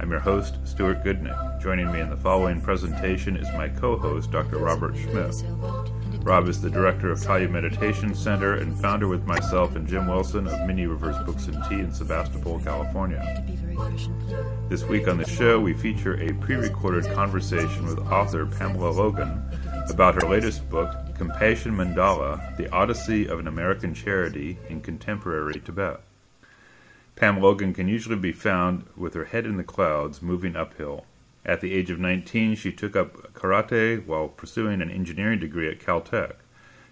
I'm your host, Stuart Goodnick. Joining me in the following presentation is my co host, Dr. Robert Schmidt. Rob is the director of Tayu Meditation Center and founder with myself and Jim Wilson of Many Rivers Books and Tea in Sebastopol, California. This week on the show, we feature a pre recorded conversation with author Pamela Logan about her latest book, Compassion Mandala The Odyssey of an American Charity in Contemporary Tibet. Pam Logan can usually be found with her head in the clouds, moving uphill. At the age of 19, she took up karate while pursuing an engineering degree at Caltech.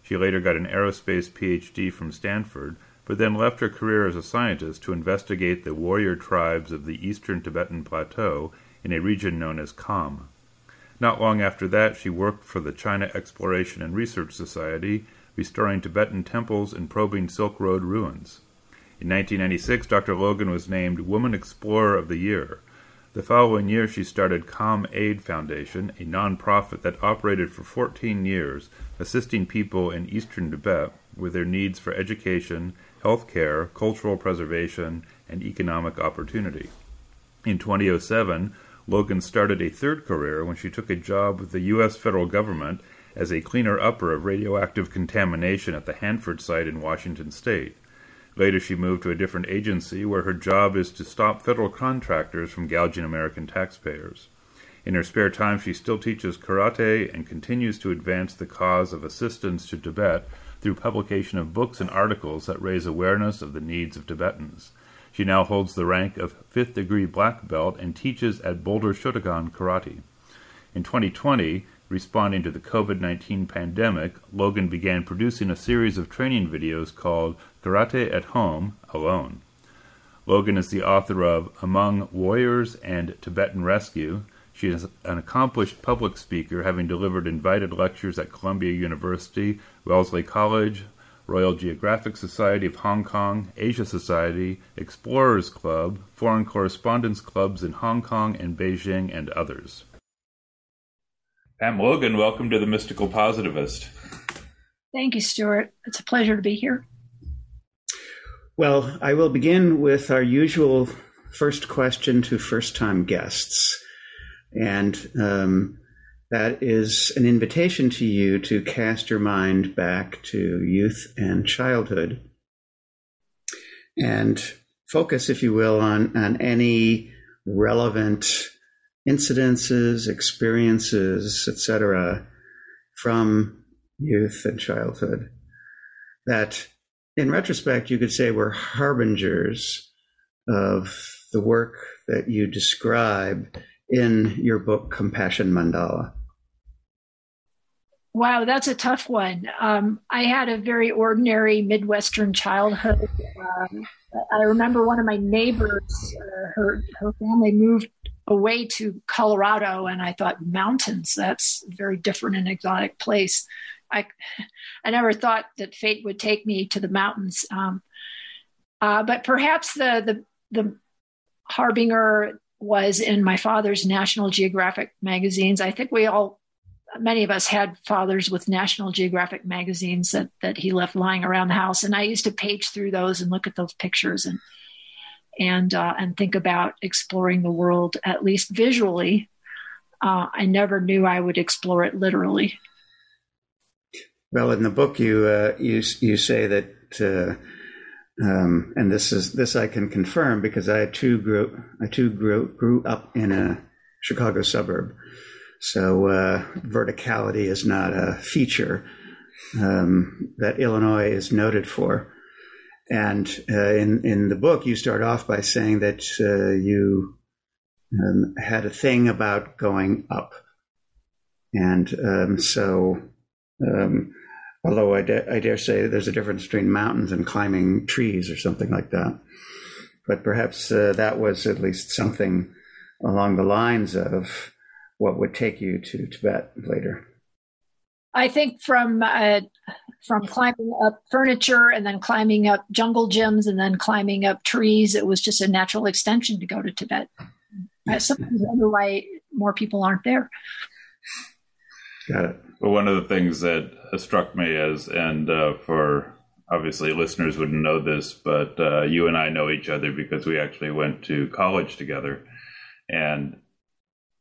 She later got an aerospace PhD from Stanford, but then left her career as a scientist to investigate the warrior tribes of the eastern Tibetan Plateau in a region known as Kham. Not long after that, she worked for the China Exploration and Research Society, restoring Tibetan temples and probing Silk Road ruins. In 1996, Dr. Logan was named Woman Explorer of the Year. The following year, she started Kham Aid Foundation, a nonprofit that operated for 14 years, assisting people in eastern Tibet with their needs for education, health care, cultural preservation, and economic opportunity. In 2007, Logan started a third career when she took a job with the U.S. federal government as a cleaner upper of radioactive contamination at the Hanford site in Washington state. Later, she moved to a different agency where her job is to stop federal contractors from gouging American taxpayers. In her spare time, she still teaches karate and continues to advance the cause of assistance to Tibet through publication of books and articles that raise awareness of the needs of Tibetans. She now holds the rank of fifth degree black belt and teaches at Boulder Shotokan Karate. In 2020, responding to the COVID 19 pandemic, Logan began producing a series of training videos called Karate at Home Alone. Logan is the author of Among Warriors and Tibetan Rescue. She is an accomplished public speaker, having delivered invited lectures at Columbia University, Wellesley College, Royal Geographic Society of Hong Kong, Asia Society, Explorers Club, Foreign Correspondence Clubs in Hong Kong and Beijing, and others. Pam Logan, welcome to the Mystical Positivist. Thank you, Stuart. It's a pleasure to be here. Well, I will begin with our usual first question to first time guests. And um, that is an invitation to you to cast your mind back to youth and childhood and focus, if you will, on, on any relevant incidences, experiences, etc., from youth and childhood that, in retrospect, you could say were harbingers of the work that you describe in your book, Compassion Mandala. Wow, that's a tough one. Um, I had a very ordinary Midwestern childhood. Um, I remember one of my neighbors, uh, her her family moved away to Colorado, and I thought mountains. That's a very different and exotic place. I I never thought that fate would take me to the mountains. Um, uh, but perhaps the the the harbinger was in my father's National Geographic magazines. I think we all many of us had fathers with National Geographic magazines that that he left lying around the house, and I used to page through those and look at those pictures and and uh, and think about exploring the world at least visually. Uh, I never knew I would explore it literally. Well, in the book, you uh, you you say that, uh, um, and this is this I can confirm because I too grew I too grew grew up in a Chicago suburb so uh, verticality is not a feature um, that Illinois is noted for. And uh, in in the book, you start off by saying that uh, you um, had a thing about going up, and um, so um, although I, da- I dare say there's a difference between mountains and climbing trees or something like that, but perhaps uh, that was at least something along the lines of what would take you to Tibet later? I think from uh, from climbing up furniture and then climbing up jungle gyms and then climbing up trees, it was just a natural extension to go to Tibet. I sometimes wonder why more people aren't there. Got it. Well, one of the things that struck me as, and uh, for obviously listeners wouldn't know this, but uh, you and I know each other because we actually went to college together. And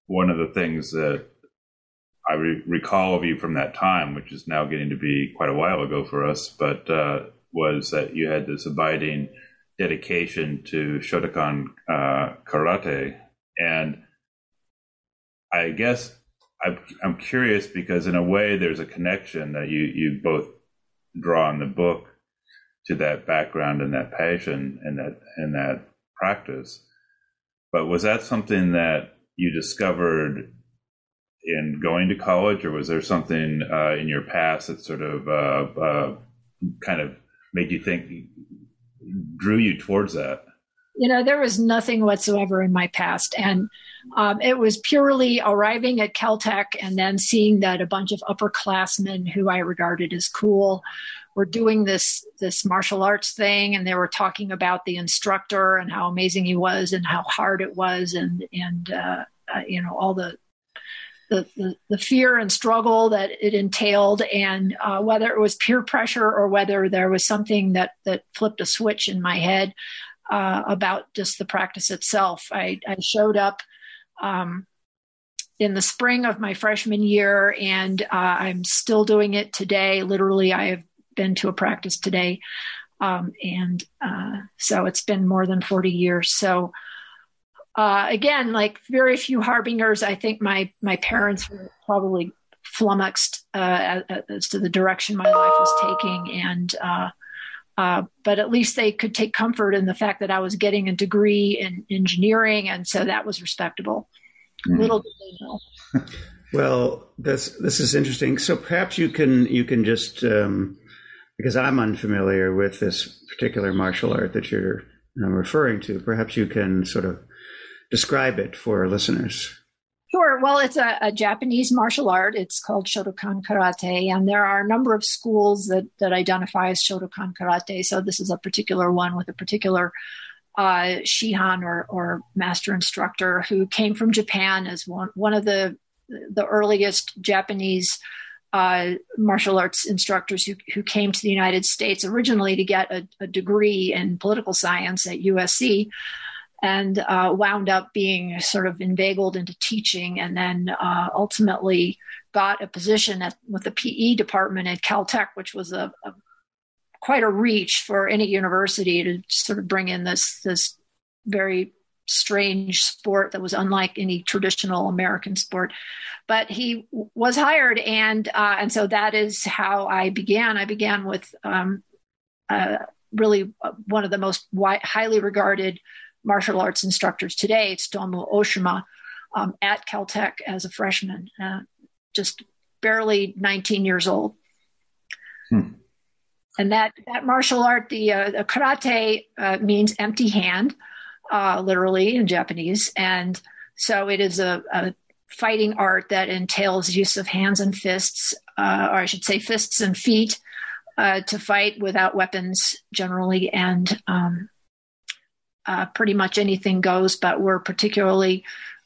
one of the things that I re- recall of you from that time, which is now getting to be quite a while ago for us, but uh, was that you had this abiding dedication to Shotokan uh, karate. And I guess I'm curious because, in a way, there's a connection that you, you both draw in the book to that background and that passion and that and that practice. But was that something that you discovered in going to college, or was there something uh, in your past that sort of uh, uh, kind of made you think, drew you towards that? You know, there was nothing whatsoever in my past, and um, it was purely arriving at Caltech and then seeing that a bunch of upperclassmen who I regarded as cool were doing this this martial arts thing, and they were talking about the instructor and how amazing he was and how hard it was, and and uh, uh, you know all the the, the, the, fear and struggle that it entailed, and uh, whether it was peer pressure or whether there was something that that flipped a switch in my head uh, about just the practice itself. I, I showed up um, in the spring of my freshman year, and uh, I'm still doing it today. Literally, I have been to a practice today, um, and uh, so it's been more than 40 years. So uh, again, like very few harbingers. I think my my parents were probably flummoxed uh, as, to the direction my life was taking, and uh, uh, but at least they could take comfort in the fact that I was getting a degree in engineering, and so that was respectable. Mm. Little did they know. Well, this this is interesting. So perhaps you can you can just um, because I'm unfamiliar with this particular martial art that you're uh, referring to. Perhaps you can sort of describe it for our listeners. Sure. Well, it's a, a, Japanese martial art. It's called Shotokan Karate, and there are a number of schools that that identify as Shotokan Karate. So this is a particular one with a particular uh, shihan or, or master instructor who came from Japan as one one of the the earliest Japanese uh, martial arts instructors who, who came to the United States originally to get a, a degree in political science at USC and uh, wound up being sort of inveigled into teaching and then uh, ultimately got a position at, with the PE department at Caltech, which was a, a, quite a reach for any university to sort of bring in this this very strange sport that was unlike any traditional American sport. But he was hired, and uh, and so that is how I began. I began with um, uh, really one of the most wi- highly regarded martial arts instructors today, Tsutomu Oshima, um, at Caltech as a freshman, uh, just barely 19 years old. Hmm. And that, that martial art, the, uh, the karate uh, means empty hand, uh, literally in Japanese. And so it is a, a, fighting art that entails use of hands and fists, uh, or I should say fists and feet, uh, to fight without weapons generally. And um, uh, pretty much anything goes, but we're particularly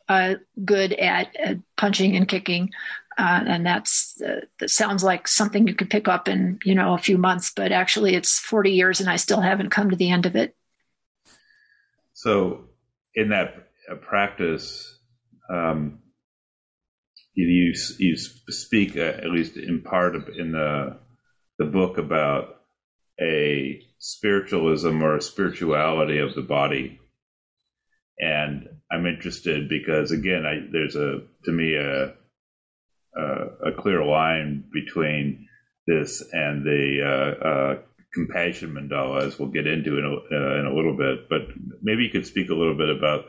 uh, good at, at, punching and kicking. Uh, and that's uh, that sounds like something you could pick up in you know a few months, but actually it's 40 years, and I still haven't come to the end of it. So, in that uh, practice, um, you you speak uh, at least in part in the the book about a spiritualism or a spirituality of the body. And I'm interested because again, I, there's a to me a, a, a clear line between this and the uh, uh, compassion mandala, as we'll get into in a, uh, in a little bit. But maybe you could speak a little bit about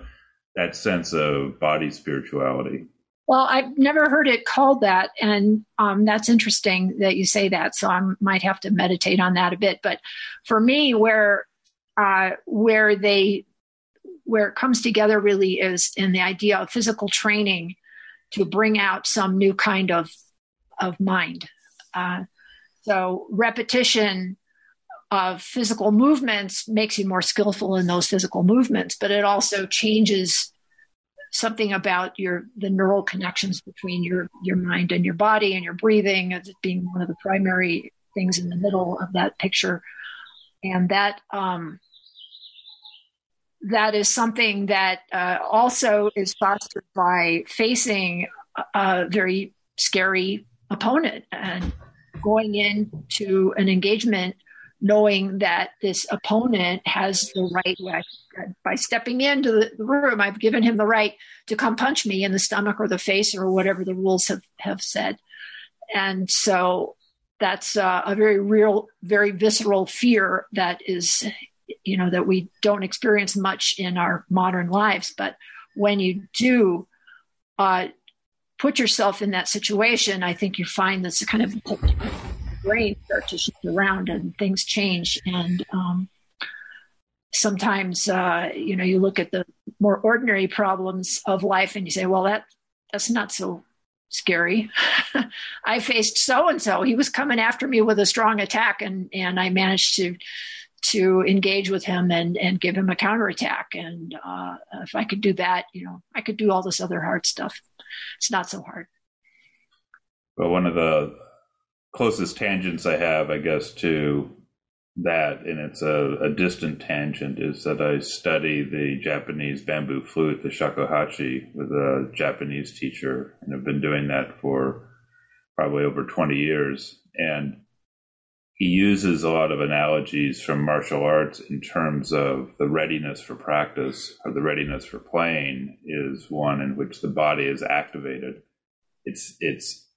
that sense of body spirituality. Well, I've never heard it called that, and um, that's interesting that you say that. So I might have to meditate on that a bit. But for me, where uh, where they where it comes together really is in the idea of physical training to bring out some new kind of of mind, Uh, so repetition of physical movements makes you more skillful in those physical movements, but it also changes something about your the neural connections between your your mind and your body and your breathing as being one of the primary things in the middle of that picture, and that um, that is something that uh, also is fostered by facing a very scary opponent and going into an engagement knowing that this opponent has the right by stepping into the room i've given him the right to come punch me in the stomach or the face or whatever the rules have, have said. And so that's uh, a very real very visceral fear that is you know that we don't experience much in our modern lives. But when you do uh, put yourself in that situation i think you find this kind of brain start to shift around and things change. And um, sometimes, uh, you know, you look at the more ordinary problems of life and you say, well, that that's not so scary. I faced so and so. He was coming after me with a strong attack, and and I managed to to engage with him and and give him a counterattack. And uh, if I could do that, you know, I could do all this other hard stuff. It's not so hard. Well, one of the closest tangents I have, I guess, to that, and it's a, a, distant tangent, is that I study the Japanese bamboo flute, the shakuhachi, with a Japanese teacher, and have been doing that for probably over 20 years. And he uses a lot of analogies from martial arts in terms of the readiness for practice or the readiness for playing is one in which the body is activated. It's it's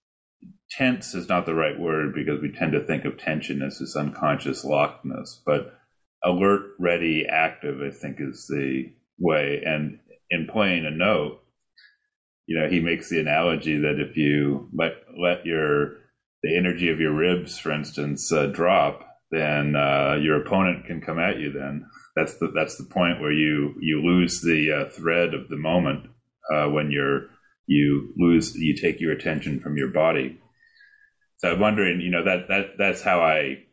tense is not the right word because we tend to think of tension as this unconscious lockedness, but alert, ready, active, I think is the way. And in playing a note, you know, he makes the analogy that if you let let your the energy of your ribs, for instance, uh, drop, then uh, your opponent can come at you. Then that's the that's the point where you you lose the uh, thread of the moment uh, when you're you lose you take your attention from your body. So i'm wondering you know that that that's how i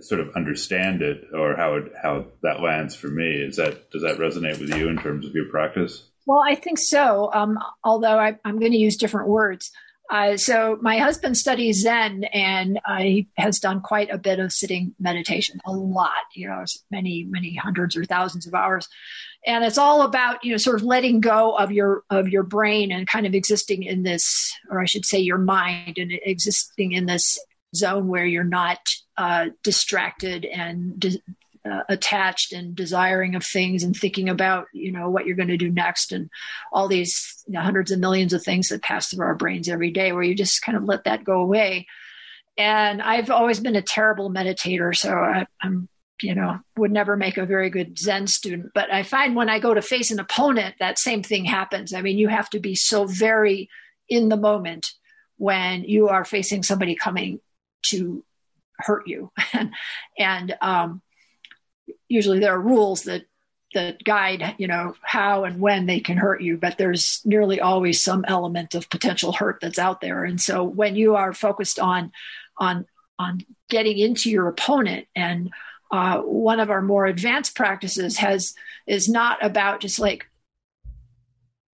sort of understand it or how it how that lands for me. Is that does that resonate with you in terms of your practice? Well i think so. Um, although I, i'm going to use different words uh, so my husband studies Zen, and uh, he has done quite a bit of sitting meditation, a lot, you know, many, many hundreds or thousands of hours, and it's all about you know sort of letting go of your of your brain and kind of existing in this, or I should say, your mind, and existing in this zone where you're not uh, distracted and uh, attached and desiring of things and thinking about you know what you're going to do next and all these you know, hundreds of millions of things that pass through our brains every day where you just kind of let that go away. And i've always been a terrible meditator so I, i'm you know would never make a very good zen student. But i find when i go to face an opponent that same thing happens. I mean you have to be so very in the moment when you are facing somebody coming to hurt you. And, and um, usually there are rules that that guide you know how and when they can hurt you but there's nearly always some element of potential hurt that's out there. And so when you are focused on on on getting into your opponent and uh, one of our more advanced practices has is not about just like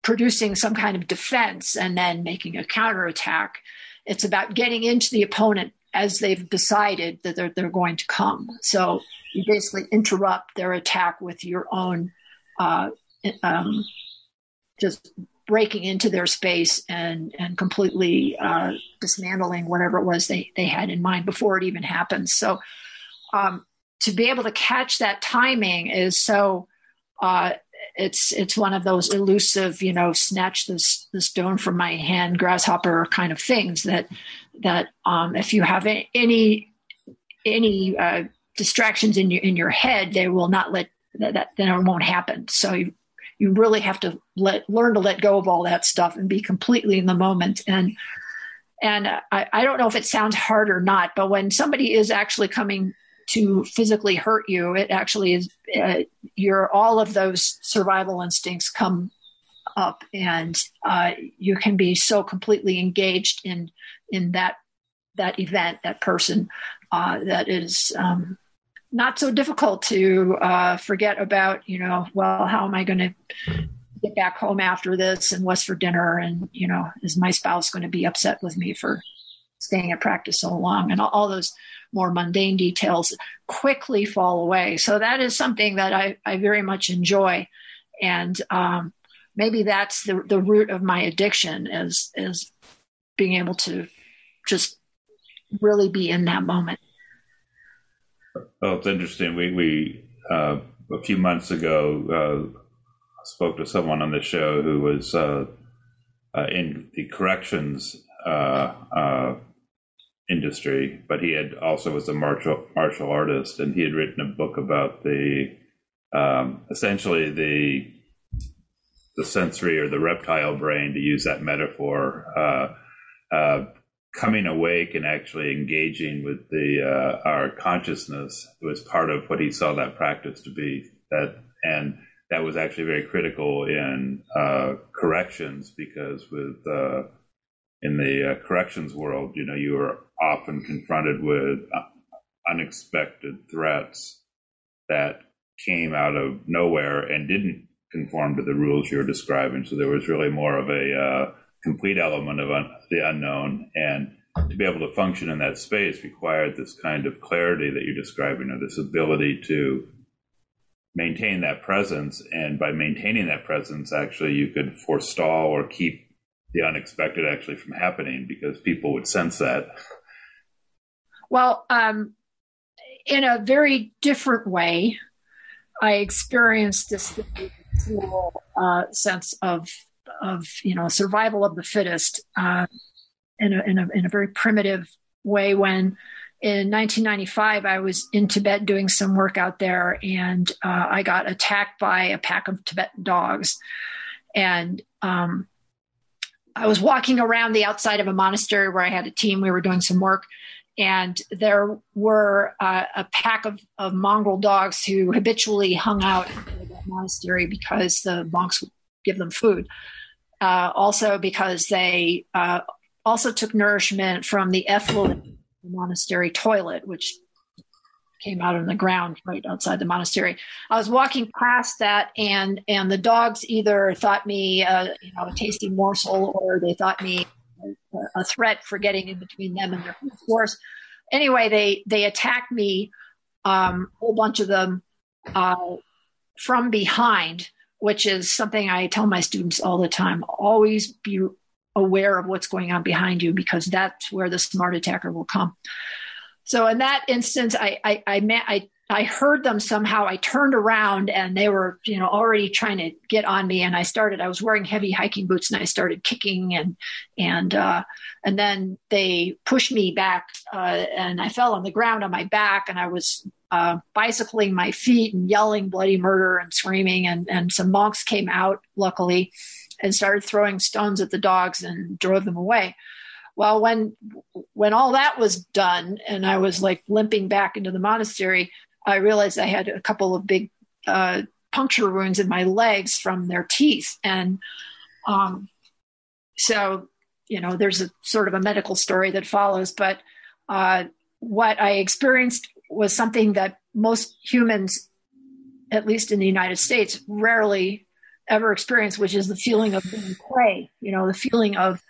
producing some kind of defense and then making a counterattack. It's about getting into the opponent as they've decided that they're, they're going to come so you basically interrupt their attack with your own uh, um, just breaking into their space and and completely uh, dismantling whatever it was they they had in mind before it even happens. So um, to be able to catch that timing is so. Uh, it's it's one of those elusive, you know, snatch this the stone from my hand, grasshopper kind of things that that um, if you have any any uh, distractions in your in your head, they will not let that, that then it won't happen. So you you really have to let learn to let go of all that stuff and be completely in the moment. And and I, I don't know if it sounds hard or not, but when somebody is actually coming to physically hurt you, it actually is uh, your all of those survival instincts come up, and uh, you can be so completely engaged in in that that event, that person, uh, that is um, not so difficult to uh, forget about. You know, well, how am I going to get back home after this and what's for dinner? And you know, is my spouse going to be upset with me for staying at practice so long? And all, all those more mundane details quickly fall away. So that is something that I, I very much enjoy. And um, maybe that's the, the root of my addiction is, is being able to just really be in that moment. Well, it's interesting. We, we uh, a few months ago, uh, spoke to someone on the show who was uh, uh in the corrections uh, uh, industry, but he had also was a martial martial artist, and he had written a book about the um, essentially the the sensory or the reptile brain, to use that metaphor, uh, uh, coming awake and actually engaging with the uh, our consciousness was part of what he saw that practice to be. That and that was actually very critical in uh, corrections because with uh, in the uh, corrections world, you know, you are often confronted with unexpected threats that came out of nowhere and didn't conform to the rules you're describing. So there was really more of a uh, complete element of un- the unknown. And to be able to function in that space required this kind of clarity that you're describing, or this ability to maintain that presence. And by maintaining that presence, actually, you could forestall or keep the unexpected actually from happening because people would sense that. Well, um, in a very different way, I experienced this uh, sense of of you know survival of the fittest uh, in a, in a in a very primitive way when in 1995, I was in Tibet doing some work out there, and uh, I got attacked by a pack of Tibetan dogs. And um, I was walking around the outside of a monastery where I had a team. We were doing some work, and there were uh, a pack of, of, mongrel dogs who habitually hung out in monastery because the monks would give them food. Uh, also, because they uh, also took nourishment from the effluent monastery toilet, which came out on the ground right outside the monastery. I was walking past that, and and the dogs either thought me, uh, you know, a tasty morsel, or they thought me a, a threat for getting in between them and their food source. Anyway, they they attacked me, um, a whole bunch of them, uh, from behind, which is something I tell my students all the time. Always be aware of what's going on behind you because that's where the smart attacker will come. So in that instance, I I I, met, I I heard them somehow. I turned around and they were, you know, already trying to get on me. And I started. I was wearing heavy hiking boots, and I started kicking and and uh, and then they pushed me back, uh, and I fell on the ground on my back, and I was uh, bicycling my feet and yelling bloody murder and screaming. And and some monks came out, luckily, and started throwing stones at the dogs and drove them away. Well, when when all that was done, and I was like limping back into the monastery, I realized I had a couple of big uh, puncture wounds in my legs from their teeth, and um, so you know, there's a sort of a medical story that follows. But uh, what I experienced was something that most humans, at least in the United States, rarely ever experience, which is the feeling of being prey. You know, the feeling of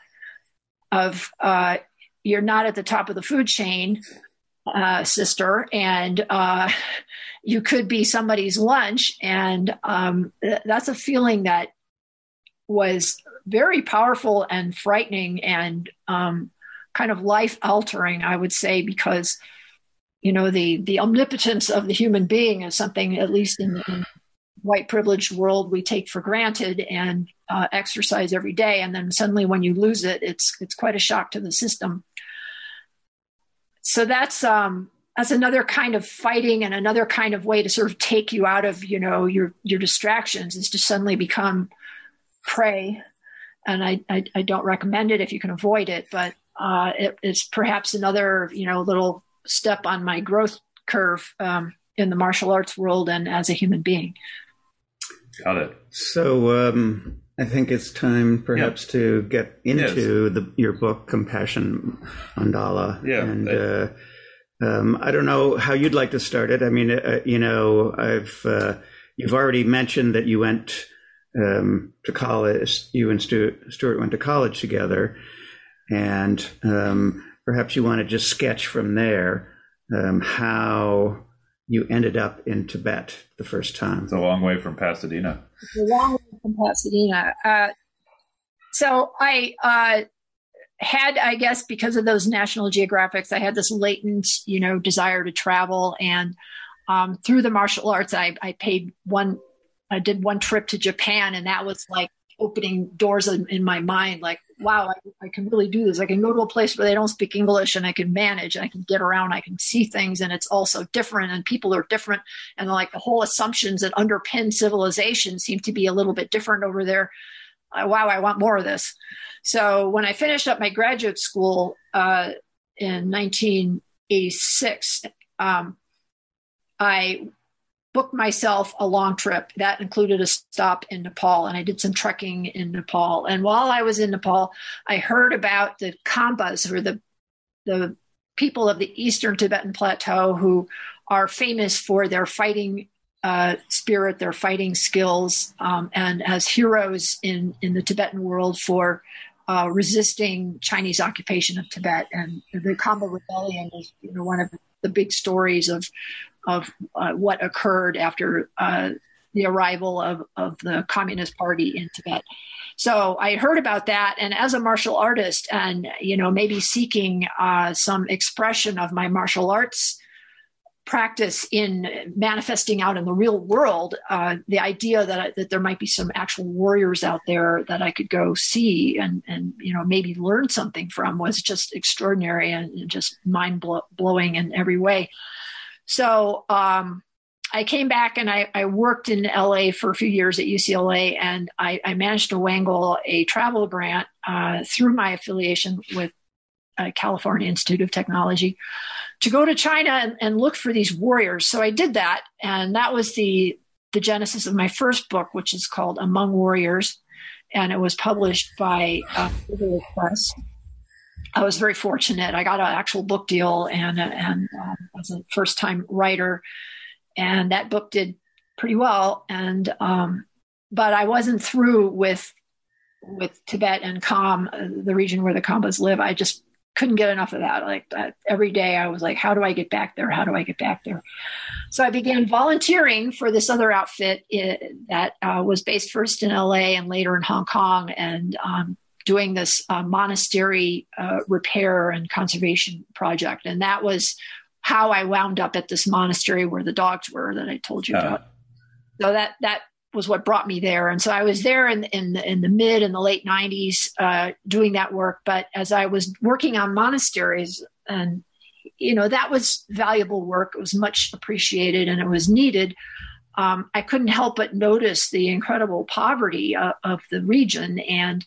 of uh, you're not at the top of the food chain, uh, sister, and uh, you could be somebody's lunch, and um, th- that's a feeling that was very powerful and frightening and um, kind of life altering, I would say, because you know the the omnipotence of the human being is something, at least in, in white privileged world we take for granted and uh, exercise every day. And then suddenly when you lose it it's it's quite a shock to the system. So that's um that's another kind of fighting and another kind of way to sort of take you out of you know your your distractions is to suddenly become prey. And I, I, I don't recommend it if you can avoid it but uh, it, it's perhaps another you know little step on my growth curve um, in the martial arts world and as a human being Got it. So, um, I think it's time perhaps yeah. to get into yes. the, your book, Compassion Mandala. Yeah. And uh, um, I don't know how you'd like to start it. I mean, uh, you know, I've uh, you've already mentioned that you went um, to college. You and Stuart, Stuart, went to college together, and um, perhaps you want to just sketch from there um, how you ended up in Tibet the first time. It's a long way from Pasadena. It's a long way from Pasadena. Uh, so I uh, had, I guess, because of those National Geographics, I had this latent, you know, desire to travel. And um, through the martial arts, I, I paid one, I did one trip to Japan, and that was like opening doors in, in my mind like wow I, I, can really do this. I can go to a place where they don't speak english and i can manage and i can get around i can see things and it's also different and people are different. And like the whole assumptions that underpin civilization seem to be a little bit different over there. Wow i want more of this. So when i finished up my graduate school uh, in 1986 um, i booked myself a long trip that included a stop in Nepal and I did some trekking in Nepal and while I was in Nepal I heard about the Khambas or the the people of the eastern Tibetan plateau who are famous for their fighting uh, spirit, their fighting skills, um, and as heroes in, in the Tibetan world for uh, resisting Chinese occupation of Tibet. And the Khamba Rebellion is you know, one of the big stories of of uh, what occurred after uh, the arrival of, of the Communist Party in Tibet. So I heard about that, and as a martial artist, and you know maybe seeking uh, some expression of my martial arts practice in manifesting out in the real world, uh, the idea that that there might be some actual warriors out there that I could go see and and you know maybe learn something from was just extraordinary and just mind blowing in every way. So um, I came back and I, I, worked in LA for a few years at UCLA, and I, I managed to wangle a travel grant uh, through my affiliation with uh, California Institute of Technology to go to China and, and, look for these warriors. So I did that, and that was the the genesis of my first book, which is called Among Warriors, and it was published by uh, Press. I was very fortunate. I got an actual book deal and and um, as a first time writer, and that book did pretty well. And um, but I wasn't through with with Tibet and Kham, uh, the region where the Khambas live. I just couldn't get enough of that. Like that, every day, I was like, "How do I get back there? How do I get back there?" So I began volunteering for this other outfit it, uh, that uh, was based first in LA and later in Hong Kong, and um, doing this uh, monastery uh, repair and conservation project. And that was how I wound up at this monastery where the dogs were that I told you uh about. So that, that was what brought me there. And so I was there in, in, the, in the mid and the late 90s uh, doing that work. But as I was working on monasteries, and you know, that was valuable work, it was much appreciated and it was needed. Um, I couldn't help but notice the incredible poverty uh, of the region and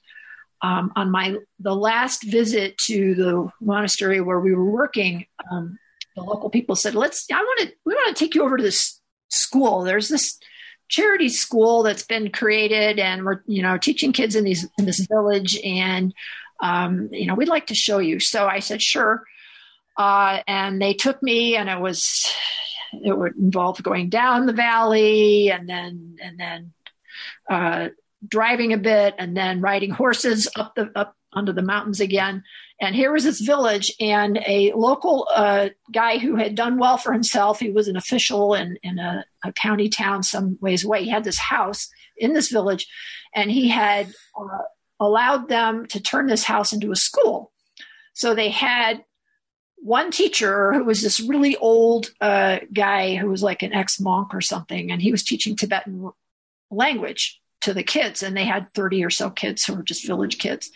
um, on my the last visit to the monastery where we were working, um, the local people said, "Let's. I want to. We want to take you over to this school. There's this charity school that's been created, and we're you know teaching kids in these in this village, and um, you know we'd like to show you." So I said, "Sure." Uh, and they took me, and it was it would involve going down the valley, and then and then uh, driving a bit and then riding horses up the up onto the mountains again. And here was this village, and a local uh, guy who had done well for himself. He was an official in, in a, a, county town some ways away. He had this house in this village, and he had uh, allowed them to turn this house into a school. So they had one teacher who was this really old uh, guy who was like an ex monk or something, and he was teaching Tibetan language to the kids, and they had 30 or so kids who were just village kids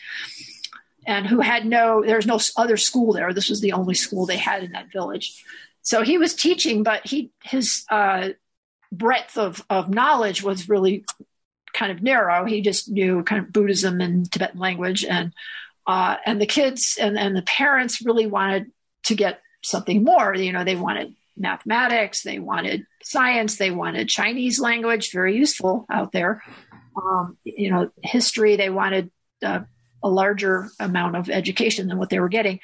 and who had no, there was no other school there. This was the only school they had in that village. So he was teaching, but he, his uh, breadth of, of knowledge was really kind of narrow. He just knew kind of Buddhism and Tibetan language. And, uh, and the kids and, and the parents really wanted to get something more. You know, they wanted mathematics, they wanted science, they wanted Chinese language, very useful out there. Um, you know, history. They wanted uh, a larger amount of education than what they were getting.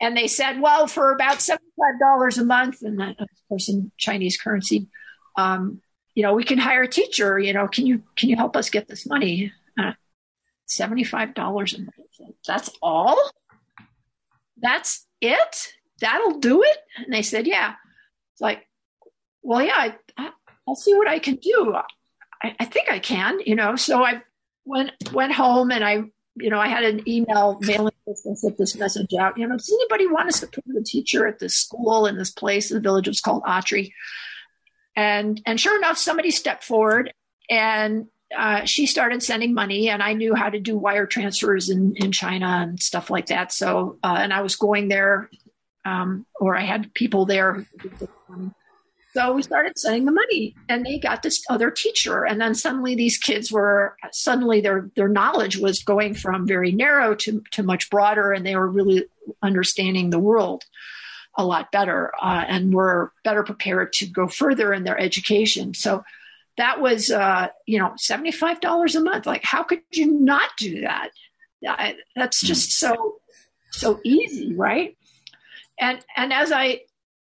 And they said, well, for about $75 a month, and that, of course, in Chinese currency, um, you know, we can hire a teacher. You know, can you can you help us get this money? Uh, Seventy-five dollars a month. That's all. That's it. That'll do it. And they said, yeah. It's like, well, yeah, I, will see what I can do. I, I think I can. You know, so I went went home and I you know, I had an email mailing list and sent this message out. You know, does anybody want to put a teacher at this school in this place? in The village was called Atri. And and sure enough, somebody stepped forward and uh, she started sending money, and I knew how to do wire transfers in, in China and stuff like that. So, uh, and I was going there, um, or I had people there. So we started sending the money, and they got this other teacher. And then suddenly, these kids were suddenly their their knowledge was going from very narrow to to much broader, and they were really understanding the world a lot better, uh, and were better prepared to go further in their education. So that was uh, you know seventy five dollars a month. Like, how could you not do that? I, that's hmm. just so so easy, right? And and as I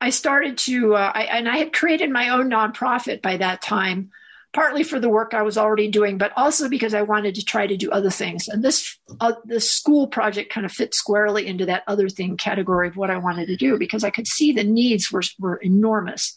I started to, uh, I, and I had created my own nonprofit by that time, partly for the work I was already doing, but also because I wanted to try to do other things. And this, uh, this school project kind of fit squarely into that other thing category of what I wanted to do because I could see the needs were, were enormous.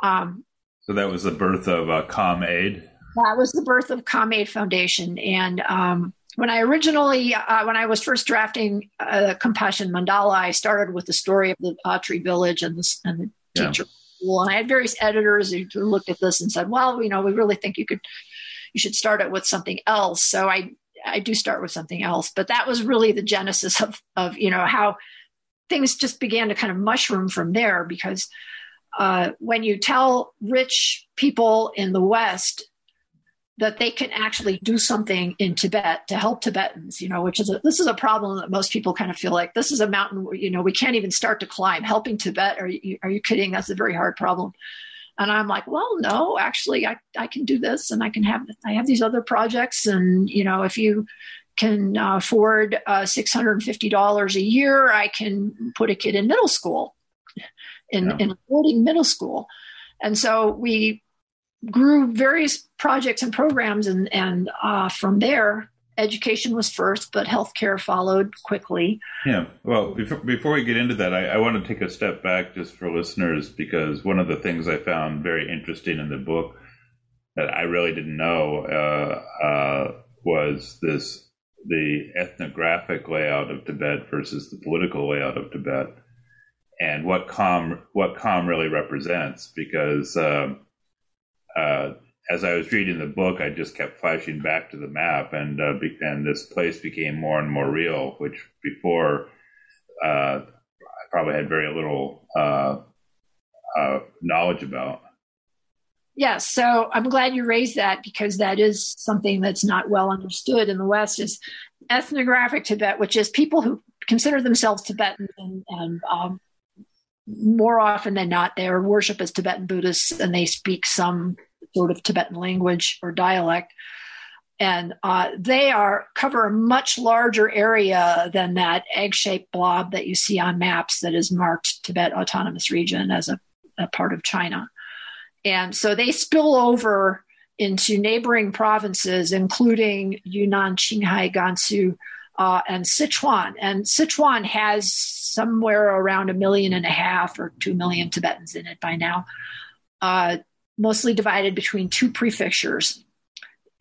Um, so that was the birth of uh, Kham Aid. That was the birth of Kham Aid Foundation, and um, when I originally, uh, when I was first drafting uh, Compassion Mandala, I started with the story of the Atri village and the, and the yeah. teacher school. And I had various editors who looked at this and said, well, you know, we really think you could, you should start it with something else. So I, I do start with something else, but that was really the genesis of, of, you know, how things just began to kind of mushroom from there because uh, when you tell rich people in the West that they can actually do something in Tibet to help Tibetans, you know, which is a, this is a problem that most people kind of feel like this is a mountain you know, we can't even start to climb. Helping Tibet, are you, are you kidding? That's a very hard problem. And I'm like, well, no, actually, I, I can do this and I can have, I have these other projects. And, you know, if you can uh, afford uh, $650 a year, I can put a kid in middle school, in, yeah. in boarding middle school. And so we grew various projects and programs, and and uh, from there, education was first, but healthcare followed quickly. Yeah. Well, before, before we get into that, I, I, want to take a step back just for listeners because one of the things I found very interesting in the book that I really didn't know uh, uh, was this the ethnographic layout of Tibet versus the political layout of Tibet, and what Kham what Kham really represents because. Um, uh, as I was reading the book, I just kept flashing back to the map, and uh, be- and this place became more and more real. Which before, uh, I probably had very little uh, uh, knowledge about. Yes, so I'm glad you raised that because that is something that's not well understood in the West. Is ethnographic Tibet, which is people who consider themselves Tibetan and, and um, more often than not, their worship as Tibetan Buddhists and they speak some sort of Tibetan language or dialect. And uh, they are cover a much larger area than that egg-shaped blob that you see on maps that is marked Tibet Autonomous Region as a, a part of China. And so they spill over into neighboring provinces, including Yunnan, Qinghai, Gansu, uh, and Sichuan. And Sichuan has somewhere around a million and a half or two million Tibetans in it by now, uh, mostly divided between two prefectures.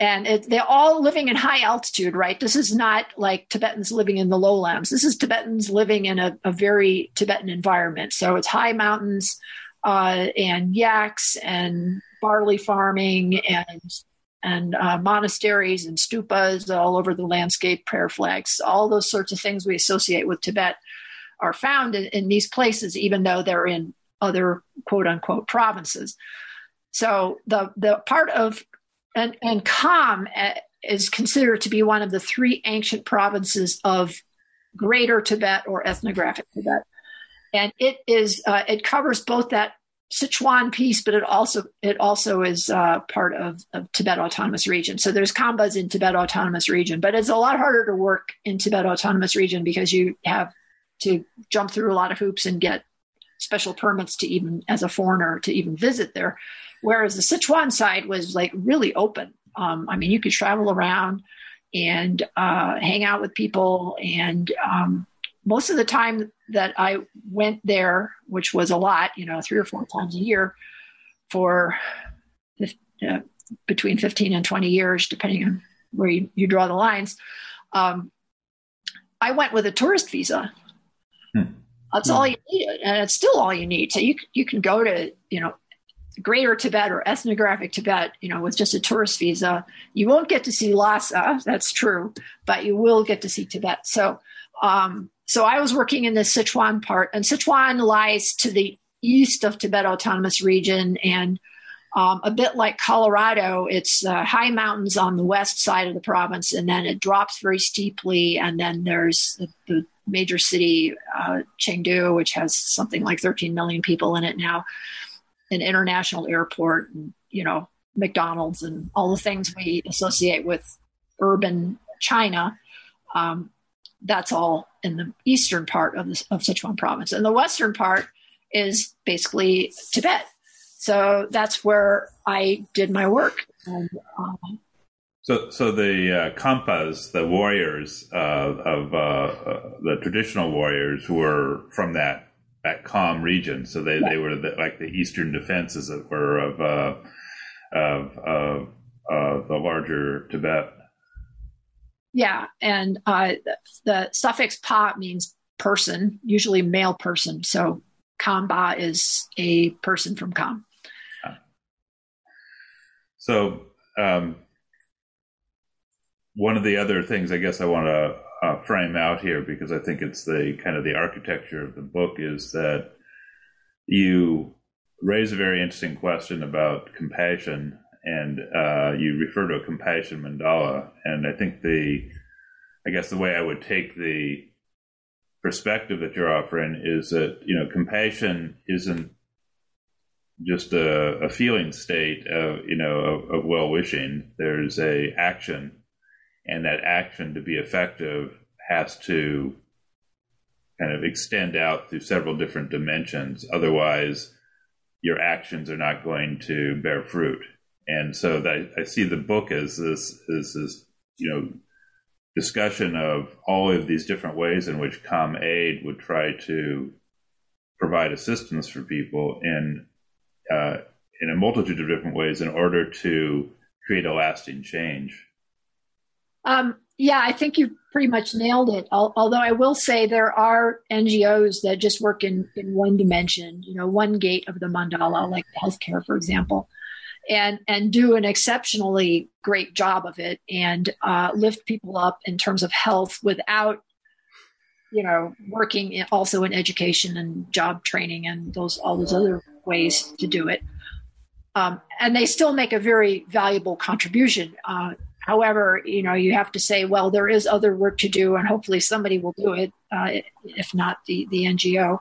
And it, they're all living in high altitude, right? This is not like Tibetans living in the lowlands. This is Tibetans living in a, a very Tibetan environment. So it's high mountains uh, and yaks and barley farming and and uh, monasteries and stupas all over the landscape, prayer flags, all those sorts of things we associate with Tibet are found in, in these places, even though they're in other quote unquote provinces. So the the part of and and Kham uh, is considered to be one of the three ancient provinces of Greater Tibet or ethnographic Tibet, and it is uh, it covers both that Sichuan piece, but it also it also is uh, part of, of Tibet Autonomous Region. So there's Khambas in Tibet Autonomous Region, but it's a lot harder to work in Tibet Autonomous Region because you have to jump through a lot of hoops and get special permits to even as a foreigner to even visit there. Whereas the Sichuan side was like really open. Um, I mean, you could travel around and uh, hang out with people and um, most of the time that I went there, which was a lot, you know, three or four times a year for uh, between 15 and 20 years, depending on where you, you draw the lines, um, I went with a tourist visa. Hmm. That's all you need, and it's still all you need. So you you can go to you know Greater Tibet or ethnographic Tibet, you know, with just a tourist visa. You won't get to see Lhasa, that's true, but you will get to see Tibet. So um, so I was working in the Sichuan part, and Sichuan lies to the east of Tibet Autonomous Region, and um, a bit like Colorado, it's uh, high mountains on the west side of the province, and then it drops very steeply, and then there's the, the major city uh, Chengdu, which has something like 13 million people in it now, an international airport, and you know McDonald's and all the things we associate with urban China. Um, that's all in the eastern part of, the, of Sichuan province. And the western part is basically Tibet. So that's where I did my work. And, um, so, so the uh, Khampas, the warriors uh, of uh, the traditional warriors, were from that that Kham region. So they, yeah. they were the, like the eastern defense, as it were, of uh, of, of uh, the larger Tibet. Yeah, and uh, the suffix pa means person, usually male person. So Khampa is a person from Kham. So um, one of the other things I guess I want to uh, frame out here because I think it's the kind of the architecture of the book is that you raise a very interesting question about compassion and uh, you refer to a compassion mandala. And I think the, I guess the way I would take the perspective that you're offering is that you know compassion isn't just a, a feeling state of you know of, of well wishing. There's a action, and that action to be effective has to kind of extend out through several different dimensions. Otherwise, your actions are not going to bear fruit and so that, I see the book as this is this you know discussion of all of these different ways in which Kham Aid would try to provide assistance for people in uh, in a multitude of different ways in order to create a lasting change. Um, yeah, I think you pretty much nailed it. Although I will say there are NGOs that just work in, in one dimension, you know, one gate of the mandala, like healthcare, for example and and do an exceptionally great job of it and uh, lift people up in terms of health without you know working in, also in education and job training and those all those other ways to do it. Um, and they still make a very valuable contribution. Uh, however you know you have to say well there is other work to do and hopefully somebody will do it uh, if not the the ngo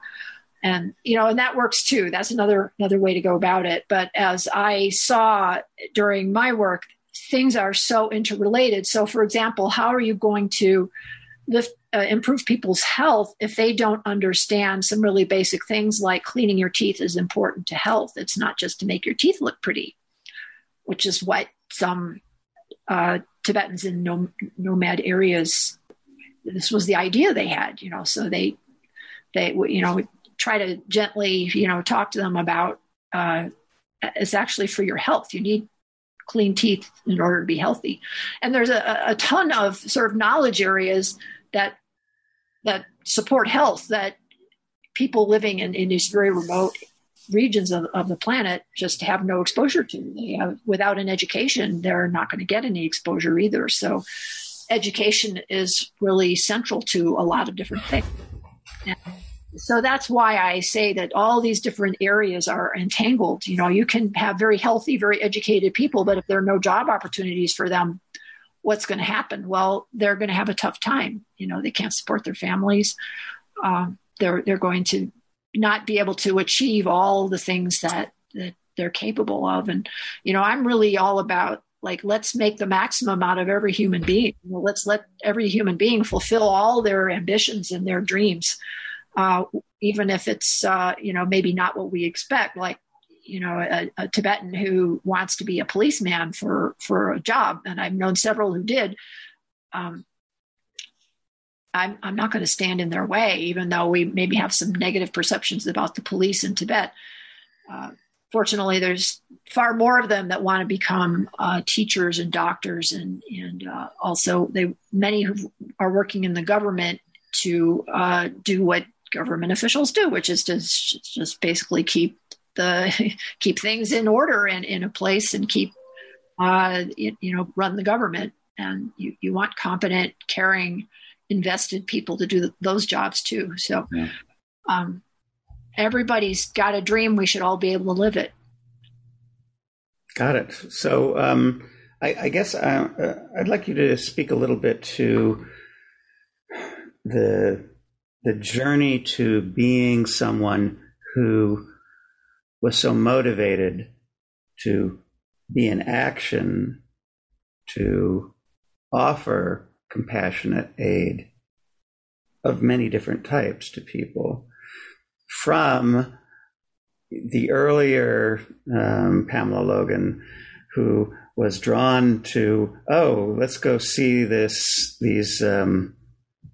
and you know and that works too. That's another another way to go about it. But as i saw during my work things are so interrelated. So for example how are you going to lift uh, improve people's health if they don't understand some really basic things like cleaning your teeth is important to health? It's not just to make your teeth look pretty which is what some uh, tibetans in nom- nomad areas this was the idea they had you know so they they you know try to gently, you know, talk to them about uh, it's actually for your health. You need clean teeth in order to be healthy. And there's a, a ton of sort of knowledge areas that that support health that people living in, in these very remote regions of, of the planet just have no exposure to. They have, without an education, they're not going to get any exposure either. So, education is really central to a lot of different things. So that's why I say that all these different areas are entangled. You know, you can have very healthy, very educated people, but if there are no job opportunities for them, what's going to happen? Well, they're going to have a tough time. You know, they can't support their families. Um, they're they're going to not be able to achieve all the things that, that they're capable of. And, you know, I'm really all about like, let's make the maximum out of every human being. let's let every human being fulfill all their ambitions and their dreams. Uh, even if it's, uh, you know, maybe not what we expect, like, you know, a, a, Tibetan who wants to be a policeman for, for a job. And I've known several who did. Um, I'm, I'm not going to stand in their way, even though we maybe have some negative perceptions about the police in Tibet. Uh, fortunately, there's far more of them that want to become uh, teachers and doctors, and and uh, also they many who are working in the government to uh, do what government officials do, which is to just basically keep the keep things in order and in a place and keep uh, you, you know run the government. And you, you want competent, caring, invested people to do those jobs too. So. Yeah. Um, everybody's got a dream. We should all be able to live it. Got it. So um, I, I, guess uh, uh, I'd like you to speak a little bit to the the journey to being someone who was so motivated to be in action to offer compassionate aid of many different types to people. From the earlier um, Pamela Logan, who was drawn to, oh, let's go see this these um,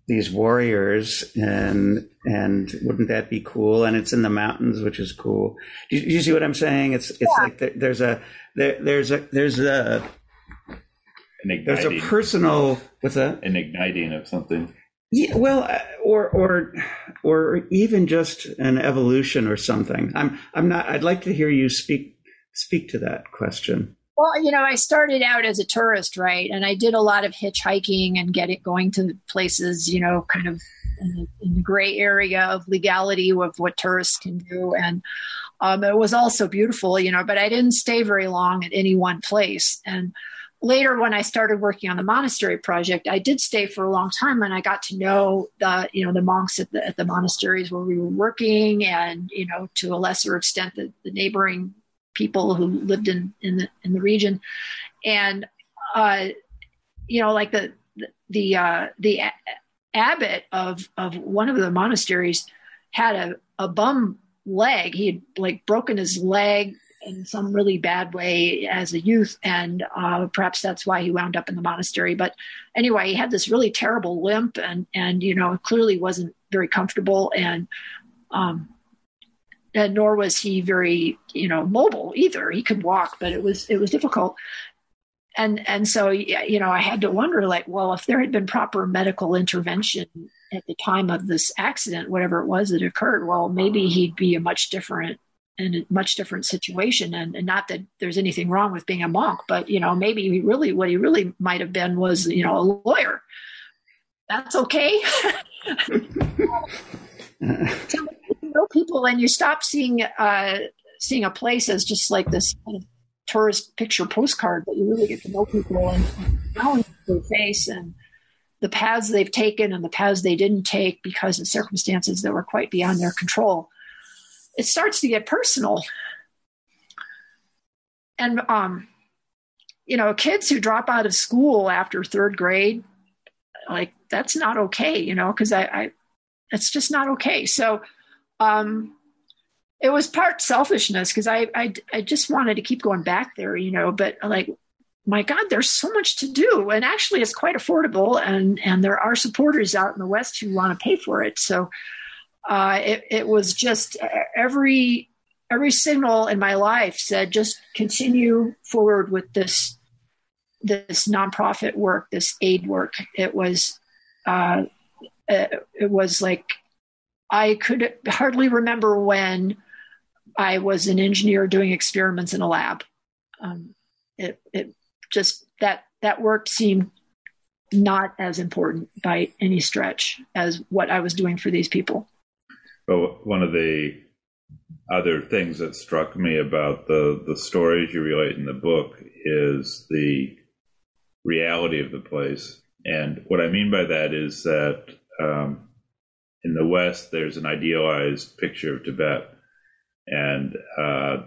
these warriors, and and wouldn't that be cool? And it's in the mountains, which is cool. Do you, do you see what I'm saying? It's it's yeah. like there's a there, there's a there's a there's a personal what's that an igniting of something. Yeah, well, uh, or or or even just an evolution or something. I'm I'm not. I'd like to hear you speak speak to that question. Well, you know, I started out as a tourist, right, and I did a lot of hitchhiking and getting going to places, you know, kind of in the, in the gray area of legality of what tourists can do, and um, it was also beautiful, you know. But I didn't stay very long at any one place, and later when I started working on the monastery project, I did stay for a long time and I got to know the, you know, the monks at the, at the monasteries where we were working and, you know, to a lesser extent, the, the neighboring people who lived in, in the, in the region. And, uh, you know, like the, the, uh, the abbot of, of one of the monasteries had a, a bum leg. He had like broken his leg in some really bad way as a youth, and uh, perhaps that's why he wound up in the monastery. But anyway, he had this really terrible limp, and and you know clearly wasn't very comfortable, and um, and nor was he very you know mobile either. He could walk, but it was it was difficult. And and so you know I had to wonder like, well, if there had been proper medical intervention at the time of this accident, whatever it was that occurred, well, maybe uh-huh. he'd be a much different in a much different situation and, and, not that there's anything wrong with being a monk but you know maybe he really what he really might have been was you know a lawyer that's okay you know people and you stop seeing uh seeing a place as just like this kind of tourist picture postcard but you really get to know people and know their face and the paths they've taken and the paths they didn't take because of circumstances that were quite beyond their control it starts to get personal. And, um, you know, kids who drop out of school after third grade, like that's not okay, you know, because I, I, it's just not okay. So, um, it was part selfishness because I, I, I just wanted to keep going back there, you know, but like, my God, there's so much to do. And actually it's quite affordable and, and there are supporters out in the West who want to pay for it. So, uh, it, it was just every every signal in my life said just continue forward with this this nonprofit work, this aid work. It was uh, it was like I could hardly remember when I was an engineer doing experiments in a lab. Um, it, it just that that work seemed not as important by any stretch as what I was doing for these people. But one of the other things that struck me about the, the stories you relate in the book is the reality of the place. And what I mean by that is that um, in the West, there's an idealized picture of Tibet, and uh,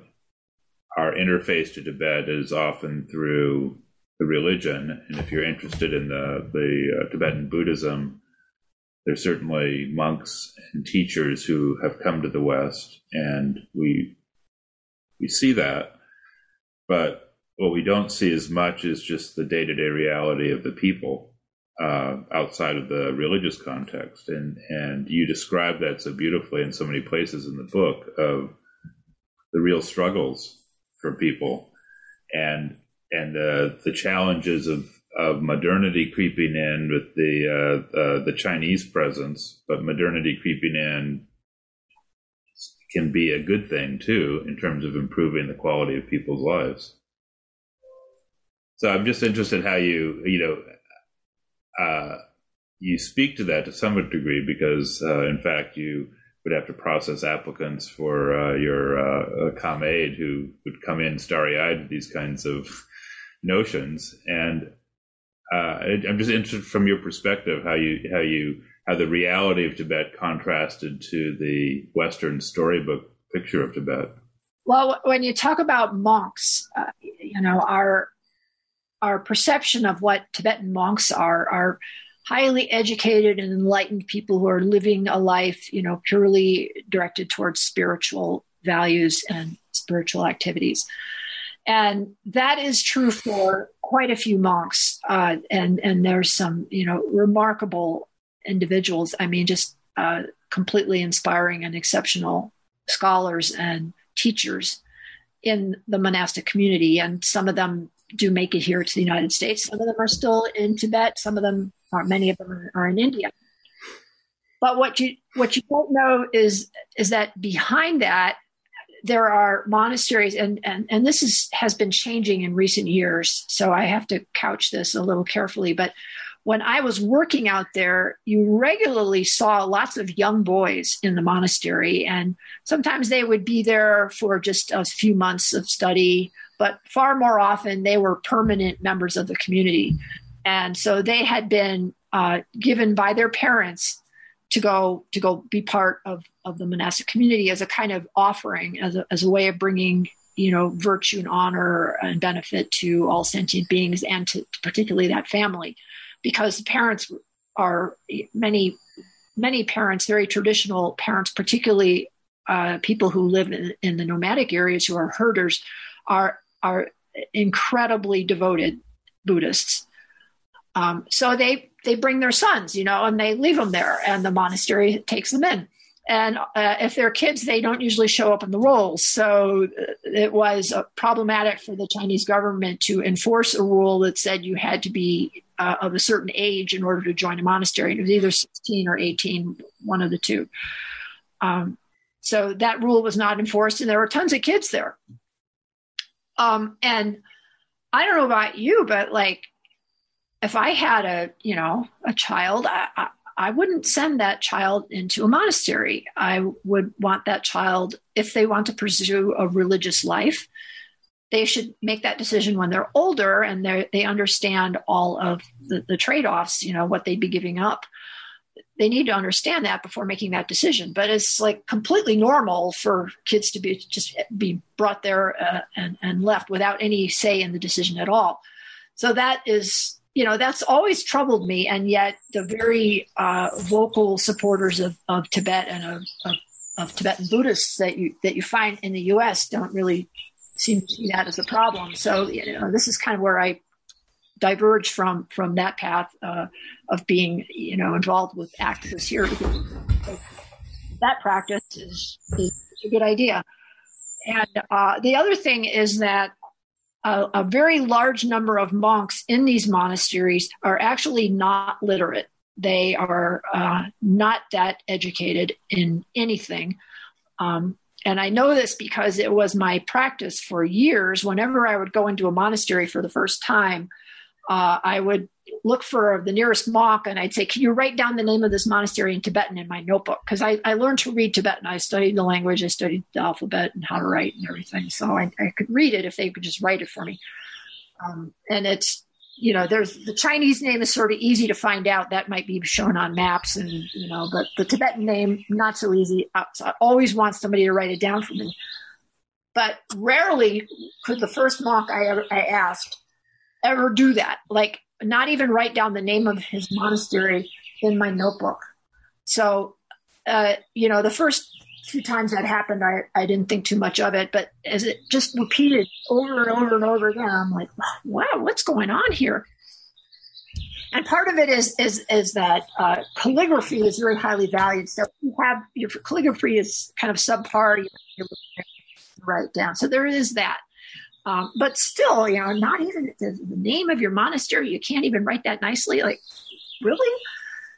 our interface to Tibet is often through the religion. And if you're interested in the the uh, Tibetan Buddhism, there's certainly monks and teachers who have come to the West, and we we see that. But what we don't see as much is just the day to day reality of the people uh, outside of the religious context. And, and you describe that so beautifully in so many places in the book of the real struggles for people and and the the challenges of of modernity creeping in with the uh, uh, the Chinese presence, but modernity creeping in can be a good thing too in terms of improving the quality of people's lives. So I'm just interested how you you know uh, you speak to that to some degree because uh, in fact you would have to process applicants for uh, your uh, Kham Aid who would come in starry eyed with these kinds of notions and uh, I'm just interested from your perspective how you how you how the reality of Tibet contrasted to the Western storybook picture of Tibet. Well, when you talk about monks, uh, you know our our perception of what Tibetan monks are are highly educated and enlightened people who are living a life, you know, purely directed towards spiritual values and spiritual activities. And that is true for quite a few monks. Uh, and, and there's some, you know, remarkable individuals. I mean, just uh, completely inspiring and exceptional scholars and teachers in the monastic community. And some of them do make it here to the United States. Some of them are still in Tibet. Some of them, or many of them, are in India. But what you what you don't know is is that behind that there are monasteries and, and, and this is, has been changing in recent years. So I have to couch this a little carefully. But when I was working out there, you regularly saw lots of young boys in the monastery. And sometimes they would be there for just a few months of study, but far more often they were permanent members of the community. And so they had been uh, given by their parents to go to go be part of of the monastic community as a kind of offering as a, as a way of bringing you know virtue and honor and benefit to all sentient beings and to particularly that family because parents are many many parents very traditional parents particularly uh, people who live in, in the nomadic areas who are herders are are incredibly devoted buddhists um, so they they bring their sons, you know, and they leave them there, and the monastery takes them in. And uh, if they're kids, they don't usually show up in the rolls. So uh, it was uh, problematic for the Chinese government to enforce a rule that said you had to be uh, of a certain age in order to join a monastery. It was either 16 or 18, one of the two. Um, so that rule was not enforced, and there were tons of kids there. Um, and I don't know about you, but like if I had a, you know, a child, I, I, I wouldn't send that child into a monastery. I would want that child, if they want to pursue a religious life, they should make that decision when they're older and they they understand all of the, the trade offs, you know, what they'd be giving up. They need to understand that before making that decision. But it's like completely normal for kids to be just be brought there uh, and, and left without any say in the decision at all. So that is you know that's always troubled me and yet the very uh, vocal supporters of, of tibet and of, of, of, tibetan buddhists that you that you find in the us don't really seem to see that as a problem so you know this is kind of where i diverge from from that path uh, of being you know involved with activists here that practice is, is a good idea and uh, the other thing is that a, a very large number of monks in these monasteries are actually not literate. They are uh, not that educated in anything. Um, and I know this because it was my practice for years. Whenever I would go into a monastery for the first time, uh, I would look for the nearest monk and I'd say, Can you write down the name of this monastery in Tibetan in my notebook? Because I, I learned to read Tibetan. I studied the language, I studied the alphabet and how to write and everything. So I, I could read it if they could just write it for me. Um, and it's you know, there's the Chinese name is sort of easy to find out. That might be shown on maps, and you know, but the Tibetan name not so easy. Uh, so I always want somebody to write it down for me. But rarely could the first monk I ever I asked ever do that. Like not even write down the name of his monastery in my notebook. So, uh, you know, the first few times that happened, I, I didn't think too much of it. But as it just repeated over and over and over again, I'm like, wow, what's going on here? And part of it is is is that uh, calligraphy is very highly valued. So you have your calligraphy is kind of subpar. You write down. So there is that. Um, but still, you know, not even the, the name of your monastery, you can't even write that nicely. Like, really?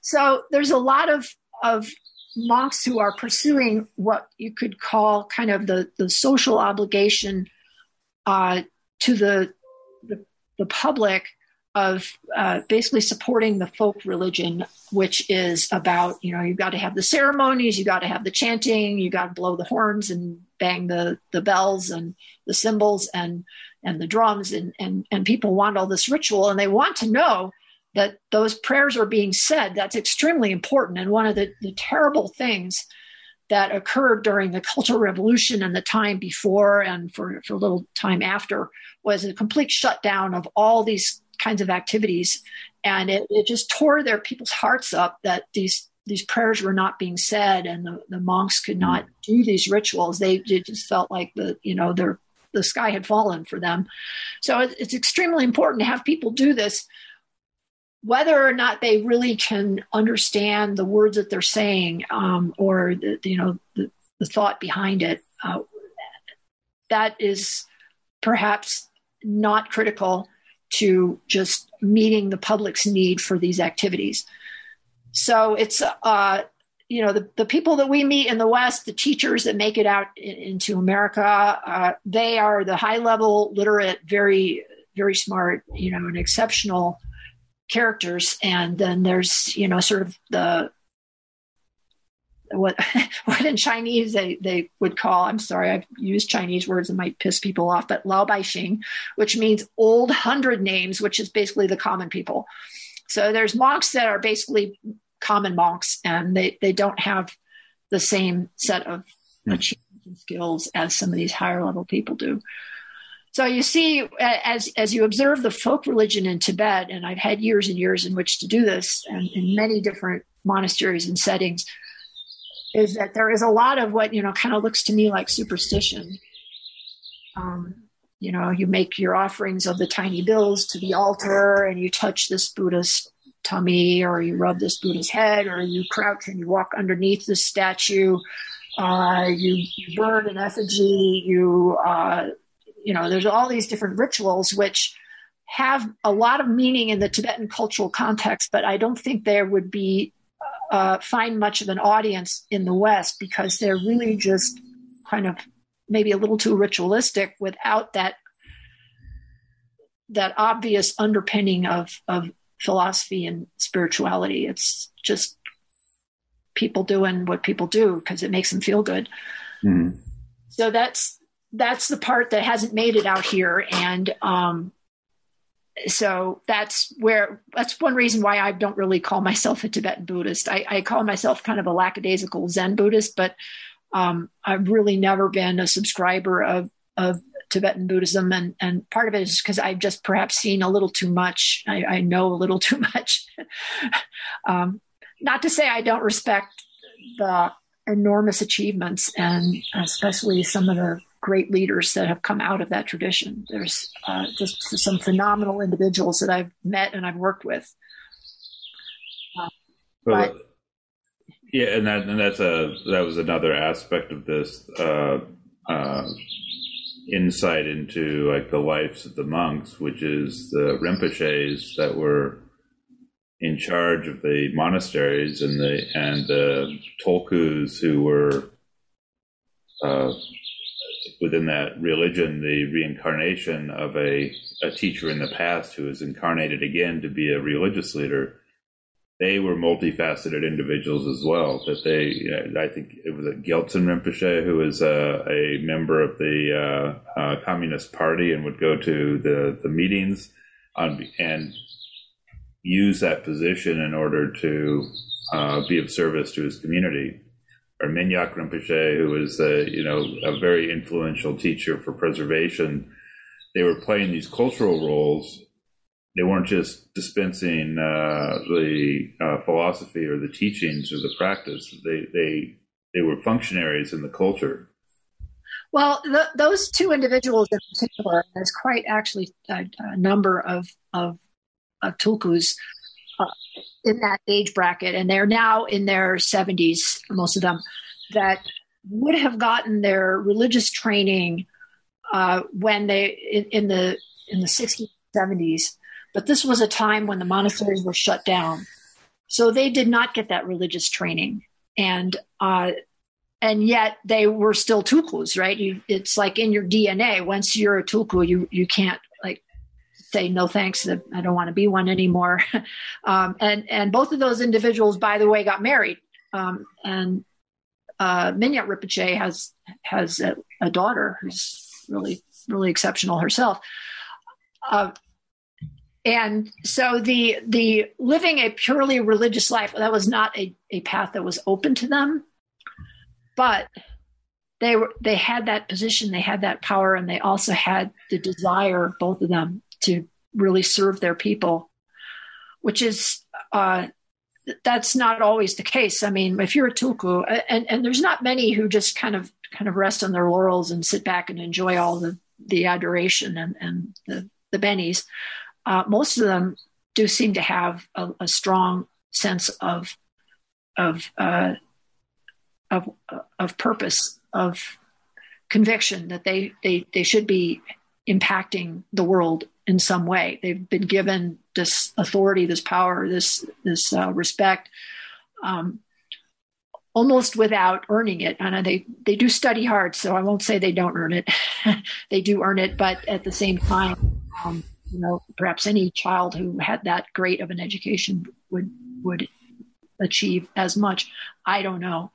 So there's a lot of of monks who are pursuing what you could call kind of the, the social obligation uh, to the, the, the public of uh, basically supporting the folk religion, which is about you know you've got to have the ceremonies, you got to have the chanting, you got to blow the horns and bang the the bells and the cymbals and and the drums and and and people want all this ritual and they want to know that those prayers are being said, that's extremely important. And one of the, the terrible things that occurred during the Cultural Revolution and the time before and for, for a little time after was a complete shutdown of all these kinds of activities. And it, it just tore their people's hearts up that these these prayers were not being said and the, the monks could not do these rituals. They, they just felt like the, you know, their the sky had fallen for them. So it's extremely important to have people do this whether or not they really can understand the words that they're saying um, or the, you know the, the thought behind it uh, that is perhaps not critical to just meeting the public's need for these activities. So it's uh, you know the, the people that we meet in the west the teachers that make it out in, into america uh, they are the high level literate very very smart you know and exceptional characters. And then there's you know sort of the what what in Chinese they, they would call I'm sorry I've used Chinese words that might piss people off but Lao Bai Xing which means old hundred names which is basically the common people so there's monks that are basically common monks and they, they don't have the same set of hmm. achievements and skills as some of these higher level people do so you see, as as you observe the folk religion in Tibet, and I've had years and years in which to do this, and in many different monasteries and settings, is that there is a lot of what you know kind of looks to me like superstition. Um, you know, you make your offerings of the tiny bills to the altar, and you touch this Buddha's tummy, or you rub this Buddha's head, or you crouch and you walk underneath the statue. Uh, you, you burn an effigy. You uh, you know, there's all these different rituals which have a lot of meaning in the Tibetan cultural context, but I don't think there would be uh, find much of an audience in the West because they're really just kind of maybe a little too ritualistic without that that obvious underpinning of of philosophy and spirituality. It's just people doing what people do because it makes them feel good. Mm-hmm. So that's that's the part that hasn't made it out here and um, so that's where that's one reason why I don't really call myself a Tibetan Buddhist. I, I call myself kind of a lackadaisical Zen Buddhist, but um, I've really never been a subscriber of of Tibetan Buddhism, and and part of it is because I've just perhaps seen a little too much. I, I know a little too much. um, not to say I don't respect the enormous achievements and especially some of the great leaders that have come out of that tradition. There's uh, just some phenomenal individuals that I've met and I've worked with. Uh, well, but, yeah, and that and that's a that was another aspect of this uh, uh, insight into like the lives of the monks, which is the Rinpoches that were in charge of the monasteries and the and the Tulkus who were uh, within that religion the reincarnation of a, a teacher in the past who is incarnated again to be a religious leader. They were multifaceted individuals as well. That they, you know, I think it was a Gyaltsen Rinpoche who was a, a member of the uh, uh, Communist Party and would go to the the meetings. on, and use that position in order to uh, be of service to his community. Or Mingyak Rinpoche, who was a, you know a very influential teacher for preservation, they were playing these cultural roles. They weren't just dispensing uh, the uh, philosophy or the teachings or the practice. They they they were functionaries in the culture. Well, those two individuals in particular, there's quite actually a, a number of of, of tulkus uh, in that age bracket, and they're now in their 70s, most of them, that would have gotten their religious training uh, when they in, in, the in the 60s, 70s. But this was a time when the monasteries were shut down, so they did not get that religious training, and uh, and yet they were still tulkus, right? You, it's like in your DNA. Once you're a tulku, you you can't say no thanks i don't want to be one anymore. Um, and and both of those individuals by the way got married. Um, and uh, Mingyak Rinpoche has has a, a, daughter who's really really exceptional herself. Uh, and so the the living a purely religious life that was not a, a path that was open to them. But they were they had that position they had that power and they also had the desire both of them to really serve their people, which is uh, that's not always the case. I mean, if you're a tulku, and, and there's not many who just kind of kind of rest on their laurels and sit back and enjoy all the the adoration and, and the the bennies. Uh, most of them do seem to have a, a strong sense of of uh, of of purpose of conviction that they they they should be impacting the world in some way. They've been given this authority, this power, this this uh, respect, um, almost without earning it. And they they do study hard, so I won't say they don't earn it. they do earn it, but at the same time, um, you know, perhaps any child who had that great of an education would would achieve as much. I don't know.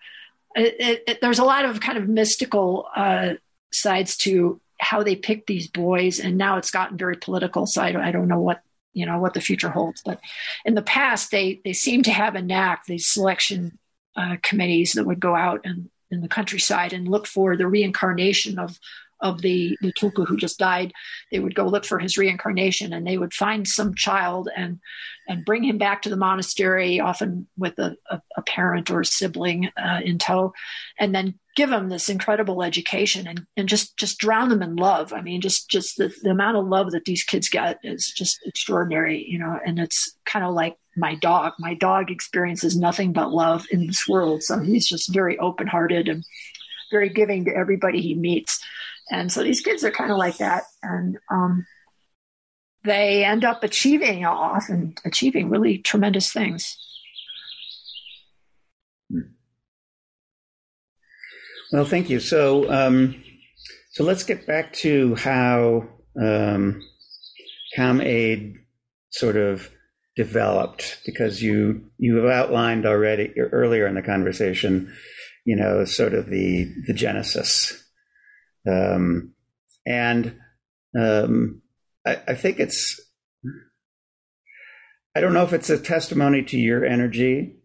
It, it, it, there's a lot of kind of mystical uh, sides to how they pick these boys, and now it's gotten very political. So I don't, I don't know what you know what the future holds. But in the past, they they seem to have a knack these selection uh, committees that would go out and in the countryside and look for the reincarnation of of the, the tulku who just died, they would go look for his reincarnation and they would find some child and and bring him back to the monastery, often with a, a, a parent or a sibling uh, in tow, and then give them this incredible education and, and just just drown them in love. I mean, just just the, the amount of love that these kids get is just extraordinary, you know. And it's kind of like my dog. My dog experiences nothing but love in this world, so he's just very open hearted and very giving to everybody he meets. And so these kids are kind of like that, and um, they end up achieving often achieving really tremendous things. Well, thank you. So, um, so let's get back to how um, Kham Aid sort of developed, because you you have outlined already earlier in the conversation, you know, sort of the the genesis, um, and um, I, I think it's. I don't know if it's a testimony to your energy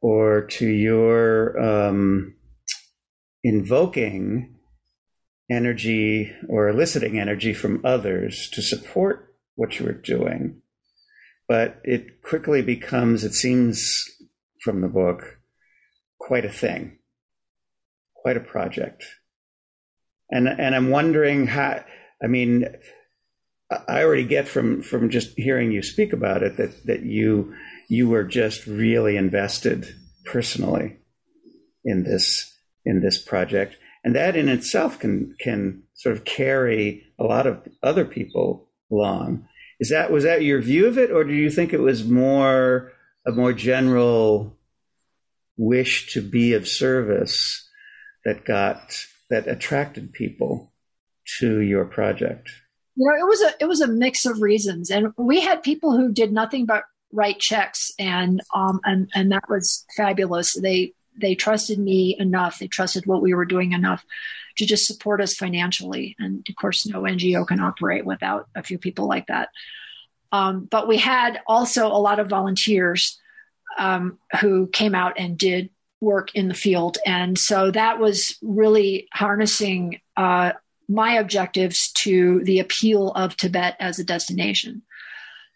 or to your um, invoking energy or eliciting energy from others to support what you are doing. But it quickly becomes, it seems from the book, quite a thing, quite a project. And, and I'm wondering how, I mean, I already get from, from just hearing you speak about it that, that you, you were just really invested personally in this in this project, and that in itself can can sort of carry a lot of other people along. Is that was that your view of it, or do you think it was more a more general wish to be of service that got that attracted people to your project? You know, it was a it was a mix of reasons, and we had people who did nothing but write checks, and um and and that was fabulous. They they trusted me enough. They trusted what we were doing enough to just support us financially. And of course, no NGO can operate without a few people like that. Um, but we had also a lot of volunteers um, who came out and did work in the field. And so that was really harnessing uh, my objectives to the appeal of Tibet as a destination.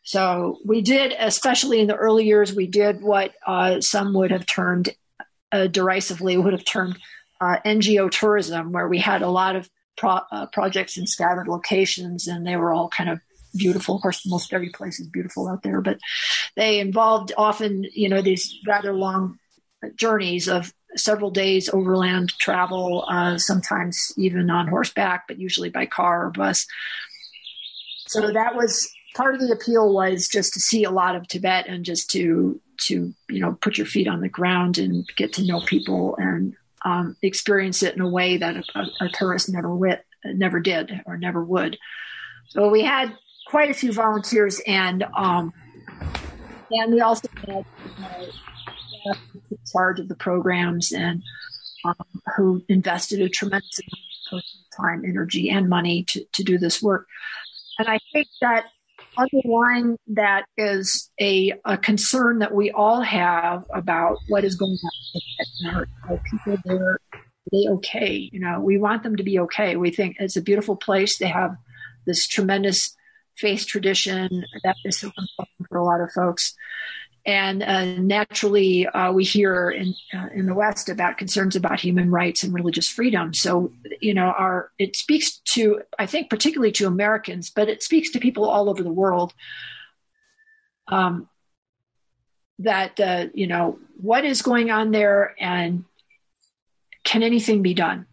So we did, especially in the early years, we did what uh, some would have termed uh, derisively, would have termed uh, NGO tourism, where we had a lot of pro- uh, projects in scattered locations and they were all kind of beautiful. Of course, most every place is beautiful out there, but they involved often, you know, these rather long journeys of several days overland travel, uh, sometimes even on horseback, but usually by car or bus. So that was part of the appeal was just to see a lot of Tibet and just to to you know put your feet on the ground and get to know people and um, experience it in a way that a, a tourist never wit, never did or never would. So we had quite a few volunteers and um, and we also had uh, charge of the programs and um, who invested a tremendous amount of time, energy, and money to, to do this work. And I think that underlying that is a, a concern that we all have about what is going on. Are people there? Are they okay? You know, we want them to be okay. We think it's a beautiful place. They have this tremendous faith tradition that is so important for a lot of folks. And uh, naturally, uh, we hear in uh, in the West about concerns about human rights and religious freedom. So, you know, our it speaks to I think particularly to Americans, but it speaks to people all over the world. Um, that uh, you know what is going on there, and can anything be done?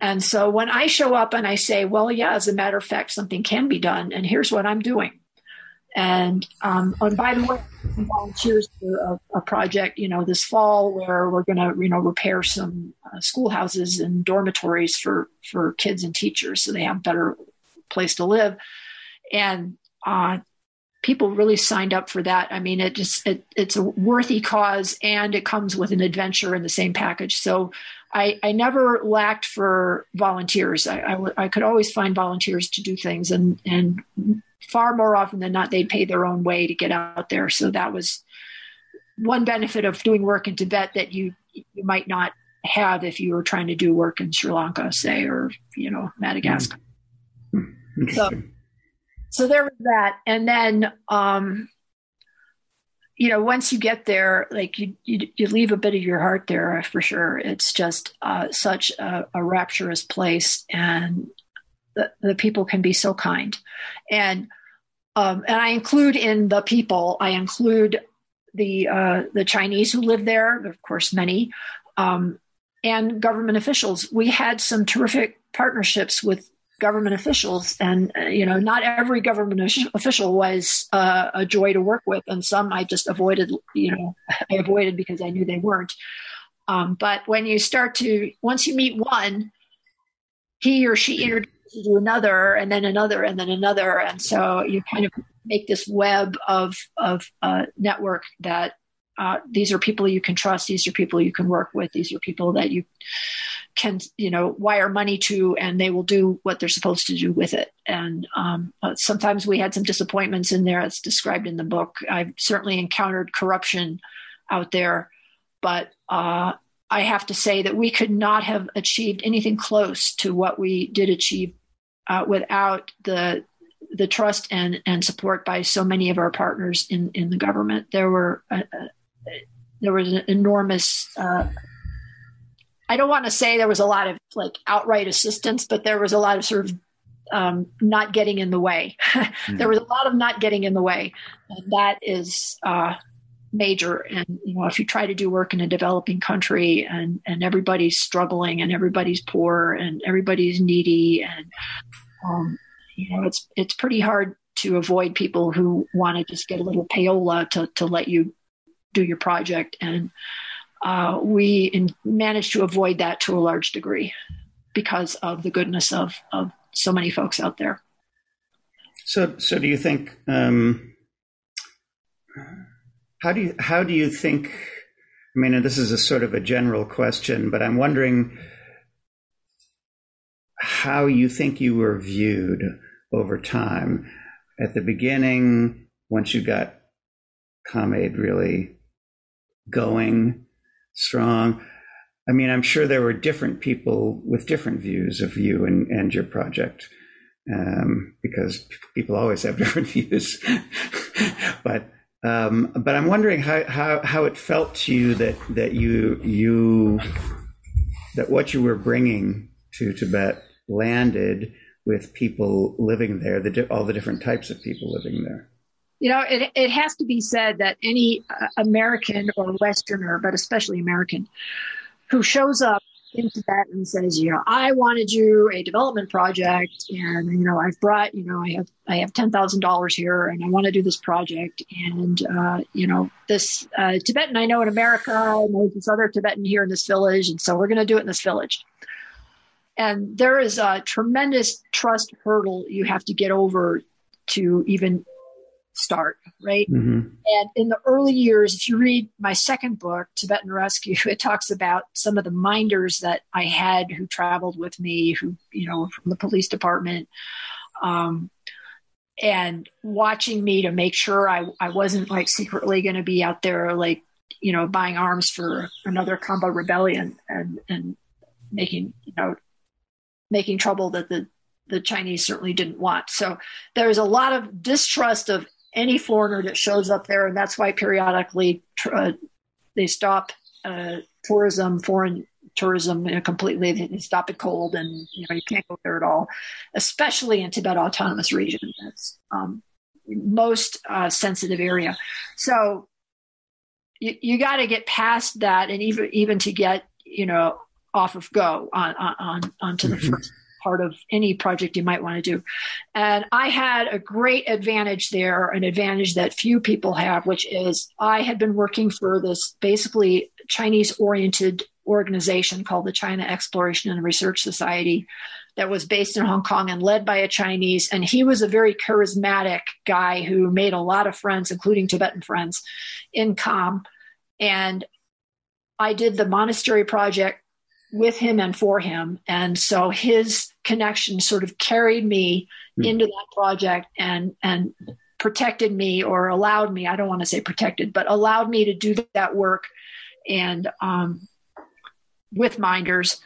And so when I show up and I say, well, yeah, as a matter of fact, something can be done, and here's what I'm doing and, um, and oh, by the way, volunteers for a, a, project, you know, this fall where we're going to, you know, repair some uh, schoolhouses and dormitories for, for kids and teachers so they have a better place to live. And, uh, people really signed up for that. I mean, it just, it, it's a worthy cause and it comes with an adventure in the same package. So I, I never lacked for volunteers. I, I, I could always find volunteers to do things and, and far more often than not, they'd pay their own way to get out there. So that was one benefit of doing work in Tibet that you you might not have if you were trying to do work in Sri Lanka, say, or you know Madagascar. Mm-hmm. So, so there was that, and then um, you know once you get there, like you, you, you leave a bit of your heart there for sure. It's just uh, such a, a rapturous place, and the, the people can be so kind. And um, and I include in the people, I include the uh, the Chinese who live there, of course, many, um, and government officials. We had some terrific partnerships with government officials, and uh, you know, not every government official was uh, a joy to work with, and some I just avoided. You know, I avoided because I knew they weren't. Um, but when you start to, once you meet one, he or she introduces to do another and then another and then another. And so you kind of make this web of of uh, network that uh, these are people you can trust these are people you can work with these are people that you can you know wire money to and they will do what they're supposed to do with it. And um, uh, sometimes we had some disappointments in there as described in the book. I've certainly encountered corruption out there but uh, I have to say that we could not have achieved anything close to what we did achieve uh, without the the trust and and support by so many of our partners in in the government. There were uh, uh there was an enormous. Uh, I don't want to say there was a lot of like outright assistance, but there was a lot of sort of um, not getting in the way. mm-hmm. There was a lot of not getting in the way, and that is uh, major. And you know, if you try to do work in a developing country and and everybody's struggling and everybody's poor and everybody's needy and um, you know, it's it's pretty hard to avoid people who want to just get a little payola to to let you do your project, and uh, we in, managed to avoid that to a large degree because of the goodness of of so many folks out there. So, so do you think? Um, how do you how do you think? I mean, this is a sort of a general question, but I'm wondering how you think you were viewed over time. at the beginning, once you got Kham Aid really going strong, I mean, I'm sure there were different people with different views of you and, and your project, um, because people always have different views. but um, but I'm wondering how, how, how it felt to you that that you you that what you were bringing to Tibet landed with people living there, the, all the different types of people living there. You know, it, it has to be said that any uh, American or Westerner, but especially American, who shows up in that and says, you know, I wanted you a development project, and you know, I've brought, you know, I have I have ten thousand dollars here, and I want to do this project, and uh, you know, this uh, Tibetan I know in America, I know this other Tibetan here in this village, and so we're going to do it in this village. And there is a tremendous trust hurdle you have to get over to even start, right? Mm-hmm. And in the early years, if you read my second book, Tibetan Rescue, it talks about some of the minders that I had who traveled with me, who, you know, from the police department, um, and watching me to make sure I, I wasn't like secretly going to be out there, like, you know, buying arms for another Khampa rebellion and, and making, you know, making trouble that the the Chinese certainly didn't want. So there's a lot of distrust of any foreigner that shows up there, and that's why periodically uh, they stop uh, tourism, foreign tourism you know, completely. They stop it cold, and you know you can't go there at all, especially in Tibet Autonomous Region. That's um, most uh, sensitive area. So you, you got to get past that, and even even to get you know off of Go on on onto the mm-hmm. first part of any project you might want to do. And I had a great advantage there, an advantage that few people have, which is I had been working for this basically Chinese oriented organization called the China Exploration and Research Society that was based in Hong Kong and led by a Chinese. And he was a very charismatic guy who made a lot of friends, including Tibetan friends in Kham. And I did the monastery project with him and for him. And so his connection sort of carried me mm. into that project and, and protected me or allowed me, I don't want to say protected, but allowed me to do that work and um, with minders.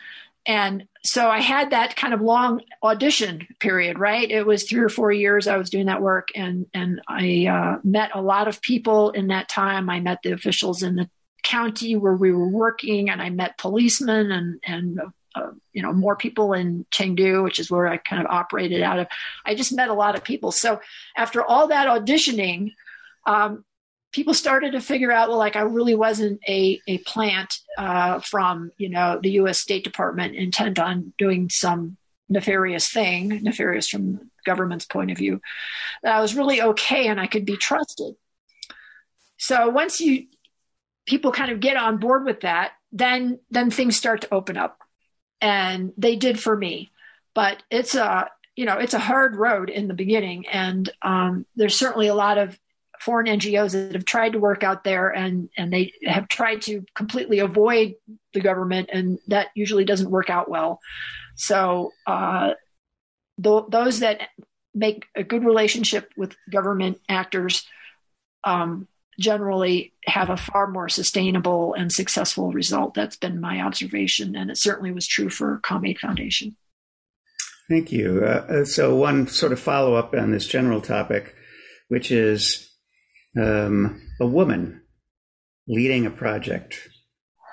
And so I had that kind of long audition period, right? It was three or four years I was doing that work, and and I uh, met a lot of people in that time. I met the officials in the county where we were working, and I met policemen and and uh, you know more people in Chengdu, which is where I kind of operated out of. I just met a lot of people. So after all that auditioning, um, people started to figure out well, like I really wasn't a a plant uh, from you know the U.S. State Department intent on doing some nefarious thing, nefarious from the government's point of view. That I was really okay and I could be trusted. So once you people kind of get on board with that, then then things start to open up, and they did for me. But it's a you know it's a hard road in the beginning, and um, there's certainly a lot of foreign NGOs that have tried to work out there, and and they have tried to completely avoid the government, and that usually doesn't work out well. So uh, th- those that make a good relationship with government actors um, generally have a far more sustainable and successful result. That's been my observation, and it certainly was true for Kham Aid Foundation. Thank you. Uh, uh, so, one sort of follow up on this general topic, which is um, a woman leading a project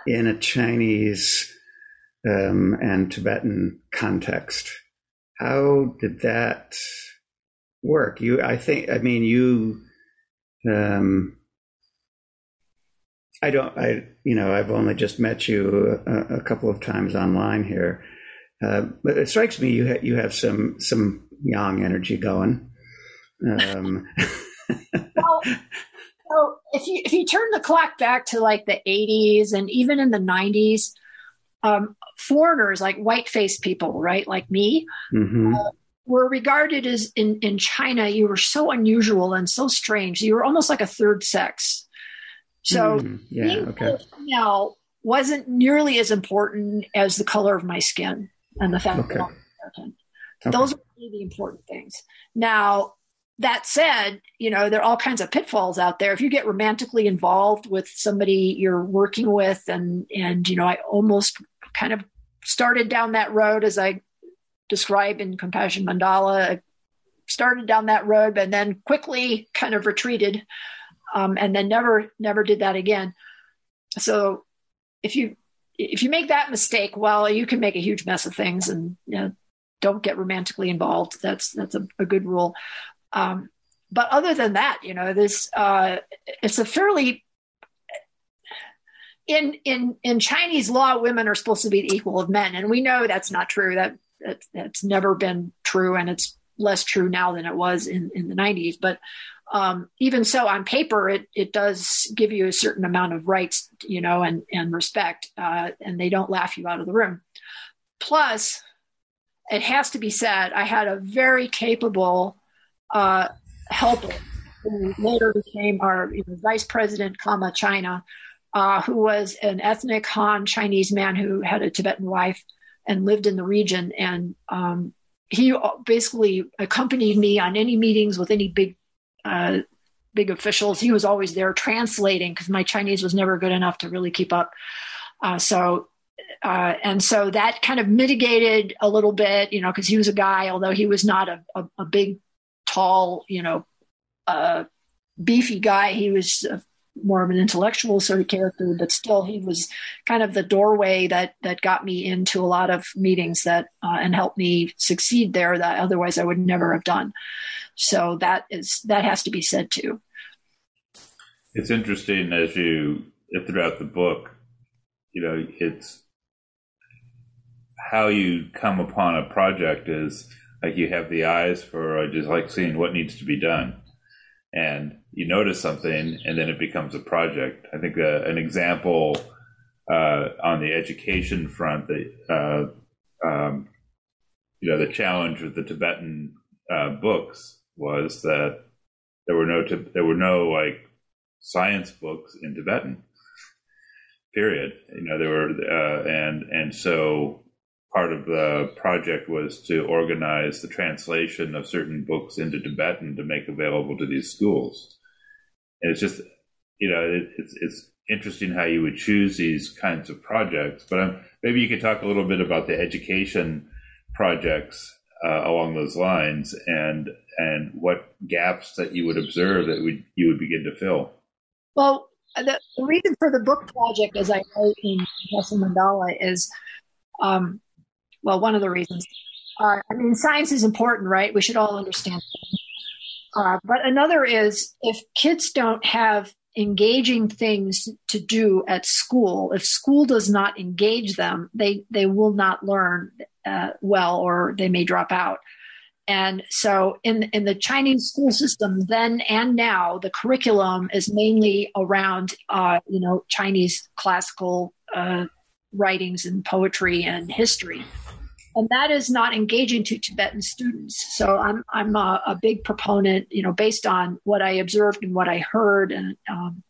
in a Chinese um, and Tibetan context. How did that work? You, I think, I mean, you um, I don't. I you know I've only just met you a, a couple of times online here, uh, but it strikes me you ha- you have some some yang energy going. Um. well, so if you if you turn the clock back to like the 80s and even in the 90s, um, foreigners like white faced people, right, like me. Mm-hmm. Uh, were regarded as in, in China, you were so unusual and so strange. You were almost like a third sex so mm, yeah, being okay. female wasn't nearly as important as the color of my skin and the fact okay. that I'm American. Okay. Those are really the important things. Now, that said, you know, there are all kinds of pitfalls out there. If you get romantically involved with somebody you're working with, and and you know, I almost kind of started down that road as I describe in Compassion Mandala. Started down that road, but then quickly kind of retreated, um, and then never never did that again. So if you if you make that mistake, well, you can make a huge mess of things, and you know, don't get romantically involved. That's that's a, a good rule. Um, but other than that, you know, this uh, it's a fairly in in in Chinese law, women are supposed to be the equal of men, and we know that's not true. That, that that's never been true, and it's less true now than it was in in the '90s. But um, even so, on paper, it it does give you a certain amount of rights, you know, and and respect, uh, and they don't laugh you out of the room. Plus, it has to be said, I had a very capable uh, helper who later became our you know, vice president, comma China, uh, who was an ethnic Han Chinese man who had a Tibetan wife and lived in the region. And um, he basically accompanied me on any meetings with any big uh, big officials. He was always there translating because my Chinese was never good enough to really keep up. Uh, so uh, and so that kind of mitigated a little bit, you know, because he was a guy, although he was not a, a, a big tall, you know, uh, beefy guy. He was more of an intellectual sort of character, but still he was kind of the doorway that that got me into a lot of meetings that uh, and helped me succeed there that otherwise I would never have done. So that is that has to be said too. It's interesting as you throughout the book, you know, it's how you come upon a project is like you have the eyes for just like seeing what needs to be done and you notice something and then it becomes a project i think uh, an example uh, on the education front that uh, um, you know the challenge with the tibetan uh, books was that there were no there were no like science books in tibetan period you know there were uh, and and so part of the project was to organize the translation of certain books into Tibetan to make available to these schools. And it's just, you know, it, it's it's interesting how you would choose these kinds of projects. But um, maybe you could talk a little bit about the education projects uh, along those lines and and what gaps that you would observe that would you would begin to fill. Well, the, the reason for the book project, as I wrote in Compassion Mandala, is um, well, one of the reasons. Uh, I mean, science is important, right? We should all understand. Uh, but another is if kids don't have engaging things to do at school, if school does not engage them, they they will not learn uh, well, or they may drop out. And so, in in the Chinese school system, then and now, the curriculum is mainly around, uh, you know, Chinese classical uh, writings and poetry and history and that is not engaging to Tibetan students. So I'm I'm a, a big proponent, you know, based on what I observed and what I heard, and um,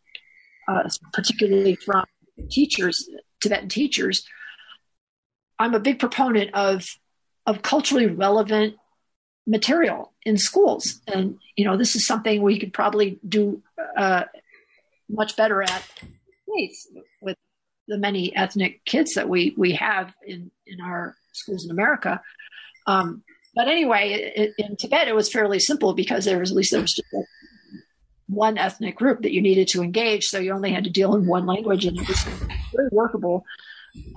uh, particularly from teachers, Tibetan teachers. I'm a big proponent of of culturally relevant material in schools, and you know, this is something we could probably do uh, much better at with the many ethnic kids that we we have in in our schools in America. Um, but anyway, it, in Tibet, it was fairly simple because there was at least there was just one ethnic group that you needed to engage, so you only had to deal in one language, and it was very workable.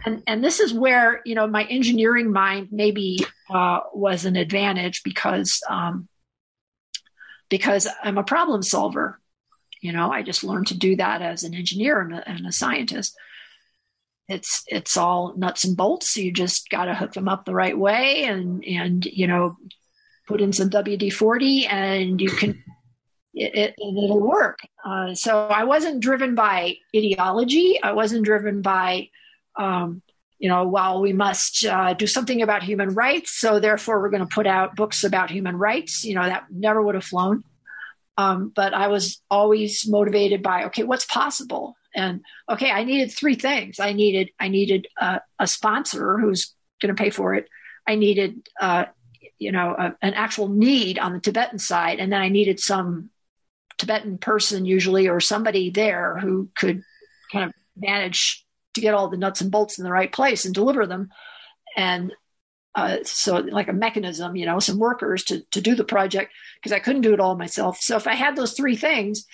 And and this is where you know my engineering mind maybe uh, was an advantage because um, because I'm a problem solver. You know, I just learned to do that as an engineer and a, and a scientist it's it's all nuts and bolts. So You just got to hook them up the right way, and and you know, put in some WD forty, and you can it, it it'll work. Uh, so I wasn't driven by ideology. I wasn't driven by um, you know, well, we must uh, do something about human rights, so therefore we're going to put out books about human rights. You know, that never would have flown. Um, but I was always motivated by, okay, what's possible? And okay i needed three things i needed i needed a sponsor who's going to pay for it i needed uh, you know, a, an actual need on the Tibetan side, and then I needed some Tibetan person usually or somebody there who could kind of manage to get all the nuts and bolts in the right place and deliver them. And uh, so like a mechanism, you know, some workers to, to do the project because I couldn't do it all myself. So if I had those three things,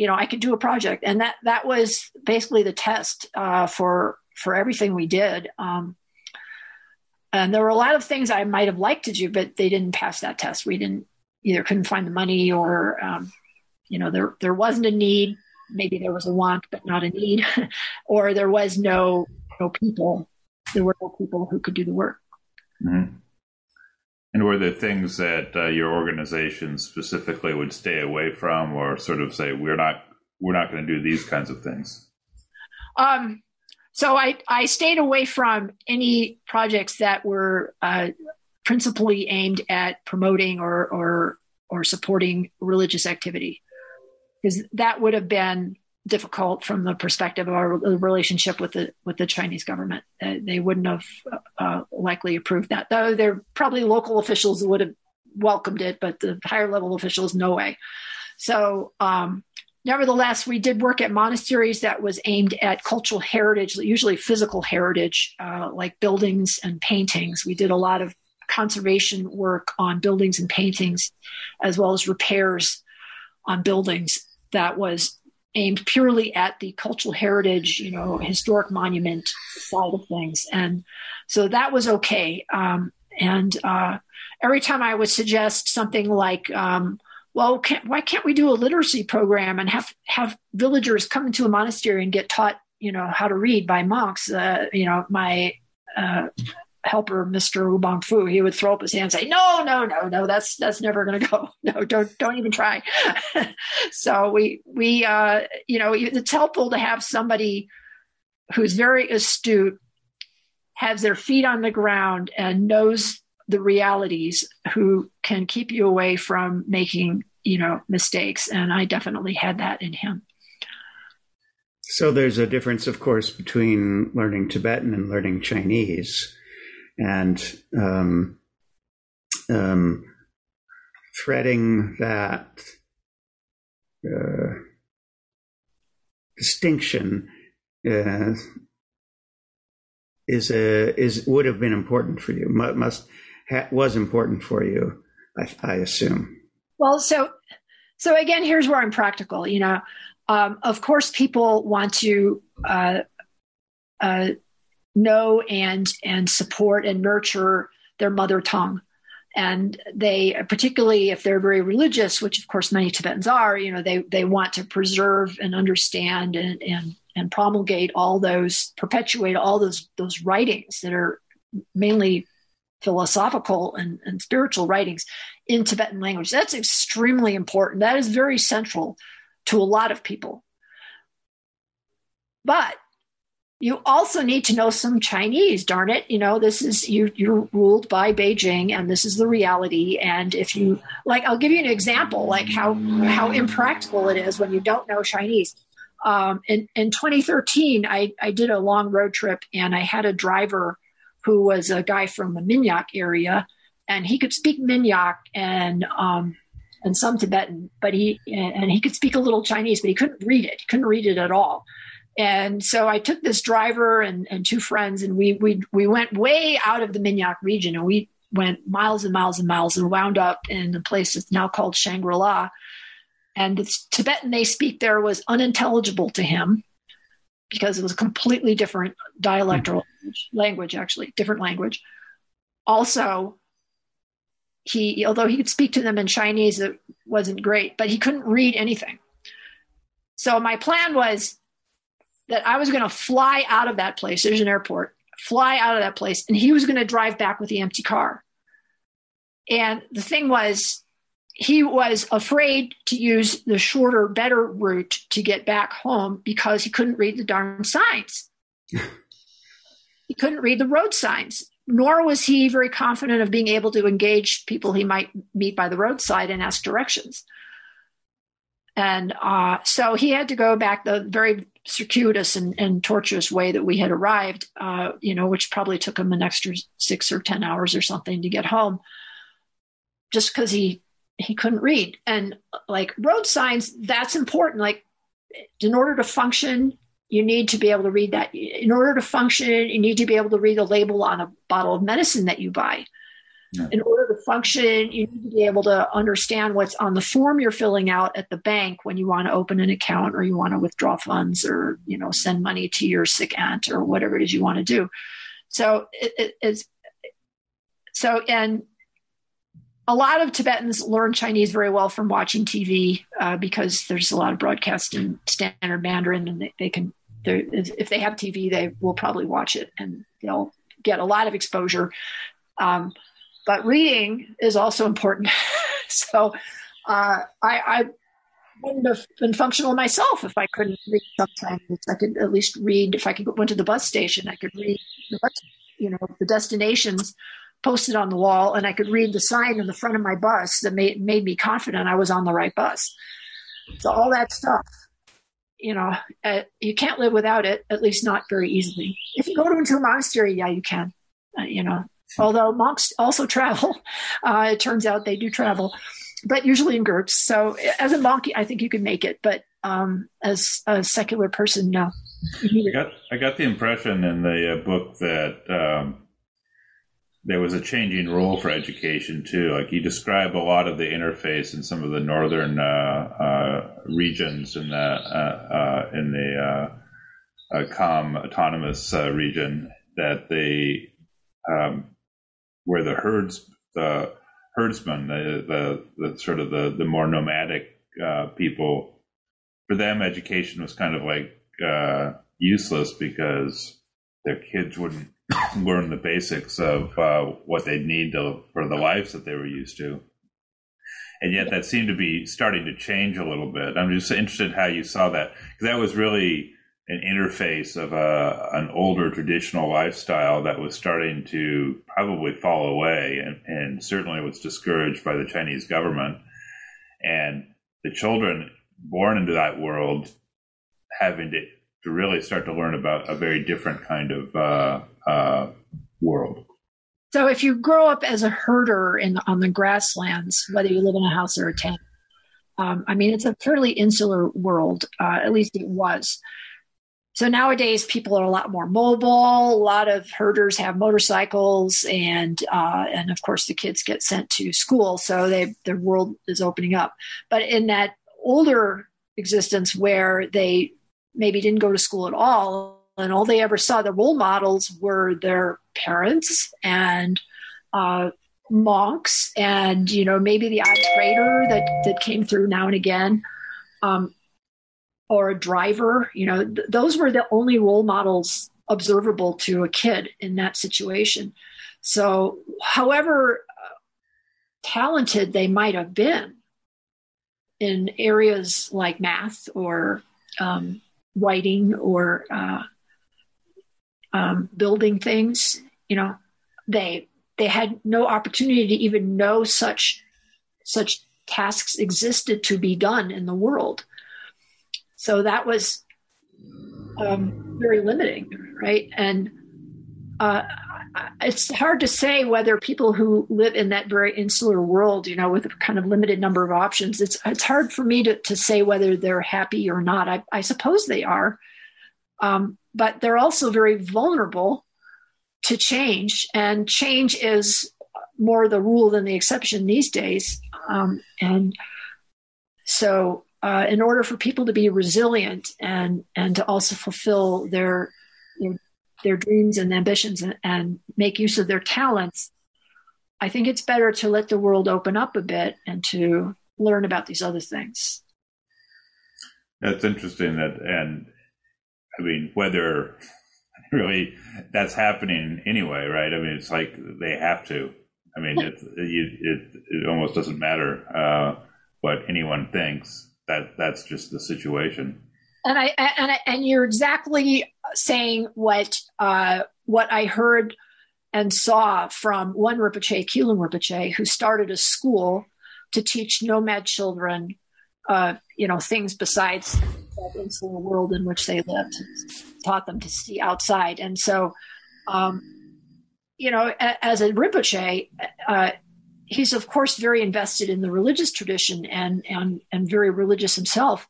you know, I could do a project. And that, that was basically the test uh, for, for everything we did. Um, and there were a lot of things I might have liked to do, but they didn't pass that test. We didn't either couldn't find the money or, um, you know, there, there wasn't a need. Maybe there was a want, but not a need, or there was no, no people. There were no people who could do the work. Mm-hmm. And were there things that uh, your organization specifically would stay away from, or sort of say we're not we're not going to do these kinds of things? Um, so I I stayed away from any projects that were uh, principally aimed at promoting or or or supporting religious activity, because that would have been difficult from the perspective of our relationship with the with the Chinese government. Uh, they wouldn't have uh, likely approved that, though. There probably local officials would have welcomed it, but the higher level officials, no way. So, um, nevertheless, we did work at monasteries that was aimed at cultural heritage, usually physical heritage, uh, like buildings and paintings. We did a lot of conservation work on buildings and paintings, as well as repairs on buildings. That was aimed purely at the cultural heritage, you know, historic monument side of things. And so that was okay. Um, and uh, every time I would suggest something like, um, well, can't, why can't we do a literacy program and have, have villagers come into a monastery and get taught, you know, how to read by monks? Uh, you know, my uh, helper, Mr. Ubang Fu, he would throw up his hand and say, no, no, no, no, that's, that's never going to go. No, don't, don't even try. so we, we, uh, you know, it's helpful to have somebody who's very astute, has their feet on the ground and knows the realities who can keep you away from making, you know, mistakes. And I definitely had that in him. So there's a difference, of course, between learning Tibetan and learning Chinese and um, um, threading that uh, distinction uh, is a is would have been important for you. Must ha, was important for you, I, I, assume. Well, so so again, here's where I'm practical. You know, um, of course, people want to. Uh, uh know and and support and nurture their mother tongue. And they particularly if they're very religious which of course many tibetans are you know they they want to preserve and understand and and and promulgate all those perpetuate all those those writings that are mainly philosophical and, and spiritual writings in tibetan language. That's extremely important. That is very central to a lot of people. But you also need to know some Chinese, darn it. You know, this is you you're ruled by Beijing and this is the reality. And if you like I'll give you an example, like how how impractical it is when you don't know Chinese. Um, in, in 2013, I, I did a long road trip and I had a driver who was a guy from the Minyak area and he could speak Minyak and um, and some Tibetan, but he and he could speak a little Chinese, but he couldn't read it. He couldn't read it at all. And so I took this driver and, and two friends, and we we we went way out of the Minyak region, and we went miles and miles and miles, and wound up in a place that's now called Shangri La. And the Tibetan they speak there was unintelligible to him because it was a completely different dialectal mm-hmm. language, actually different language. Also, he although he could speak to them in Chinese, it wasn't great, but he couldn't read anything. So my plan was that I was going to fly out of that place. There's an airport, fly out of that place, and he was going to drive back with the empty car. And the thing was, he was afraid to use the shorter, better route to get back home because he couldn't read the darn signs. he couldn't read the road signs, nor was he very confident of being able to engage people he might meet by the roadside and ask directions. And uh, so he had to go back the very circuitous and, and tortuous way that we had arrived, uh, you know, which probably took him an extra six or 10 hours or something to get home. just because he he couldn't read. And like road signs, that's important. Like in order to function, you need to be able to read that. In order to function, you need to be able to read a label on a bottle of medicine that you buy. Yeah. In order to function, you need to be able to understand what's on the form you're filling out at the bank when you want to open an account or you want to withdraw funds or you know send money to your sick aunt or whatever it is you want to do. So it, it, it's so and a lot of Tibetans learn Chinese very well from watching TV uh, because there's a lot of broadcast in standard Mandarin, and they, they can. If they have TV, they will probably watch it, and they'll get a lot of exposure. Um, but reading is also important. so uh, I, I, wouldn't have been functional myself if I couldn't read sometimes. I could at least read if I could went to the bus station. I could read, the bus, you know, the destinations posted on the wall, and I could read the sign in the front of my bus that made made me confident I was on the right bus. So all that stuff, you know, uh, you can't live without it. At least not very easily. If you go to into a monastery, yeah, you can. Uh, you know, although monks also travel, uh, it turns out they do travel, but usually in groups. So as a monk, I think you can make it, but um, as a secular person, no. I got I got the impression in the uh, book that um, there was a changing role for education too. Like you describe a lot of the interface in some of the northern uh, uh, regions in the uh, uh, in the Kham autonomous region that they um, where the herds the herdsmen the, the, the sort of the the more nomadic people for them education was kind of like useless because their kids wouldn't learn the basics of uh, what they'd need to, for the lives that they were used to. And yet, that seemed to be starting to change a little bit. I'm just interested how you saw that because that was really an interface of a, an older traditional lifestyle that was starting to probably fall away, and, and certainly was discouraged by the Chinese government. And the children born into that world having to to really start to learn about a very different kind of uh, uh, world. So, if you grow up as a herder in on the grasslands, whether you live in a house or a tent, um, I mean, it's a fairly insular world. Uh, at least it was. So nowadays, people are a lot more mobile. A lot of herders have motorcycles, and uh, and of course, the kids get sent to school. So they their world is opening up. But in that older existence, where they maybe didn't go to school at all and all they ever saw the role models were their parents and uh, monks and you know maybe the odd trader that that came through now and again um, or a driver you know th- those were the only role models observable to a kid in that situation so however uh, talented they might have been in areas like math or um, writing or uh, um, building things. You know, they they had no opportunity to even know such such tasks existed to be done in the world. So that was um, very limiting, right? And uh, it's hard to say whether people who live in that very insular world, you know, with a kind of limited number of options, it's it's hard for me to, to say whether they're happy or not. I, I suppose they are, um, but they're also very vulnerable to change, and change is more the rule than the exception these days. Um, and so, uh, in order for people to be resilient and and to also fulfill their their their dreams and ambitions and, and make use of their talents, I think it's better to let the world open up a bit and to learn about these other things. That's interesting. That and I mean whether really that's happening anyway, right? I mean, it's like they have to. I mean, it it, it almost doesn't matter uh, what anyone thinks. That that's just the situation. And I and I, and you're exactly saying what uh, what I heard and saw from one Rinpoche, Kyulung Rinpoche, who started a school to teach nomad children, uh, you know, things besides that insular world in which they lived, taught them to see outside, and so, um, you know, as a Rinpoche, uh, he's of course very invested in the religious tradition and and and very religious himself.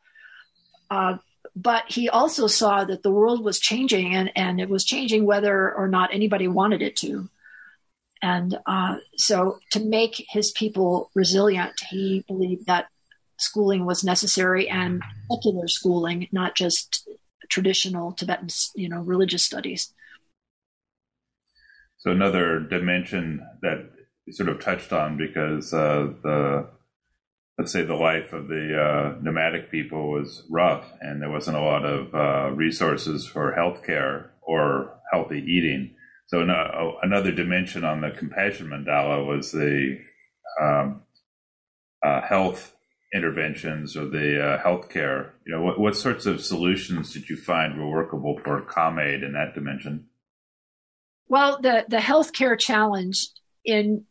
Uh, but he also saw that the world was changing and, and it was changing whether or not anybody wanted it to. And uh, so, to make his people resilient, he believed that schooling was necessary and secular schooling, not just traditional Tibetan, you know, religious studies. So another dimension that sort of touched on because uh, the let's say the life of the uh, nomadic people was rough and there wasn't a lot of uh, resources for healthcare or healthy eating. So no, another dimension on the compassion mandala was the um, uh, health interventions or the uh, healthcare. You know, what, what sorts of solutions did you find were workable for Kham Aid in that dimension? Well, the the healthcare challenge in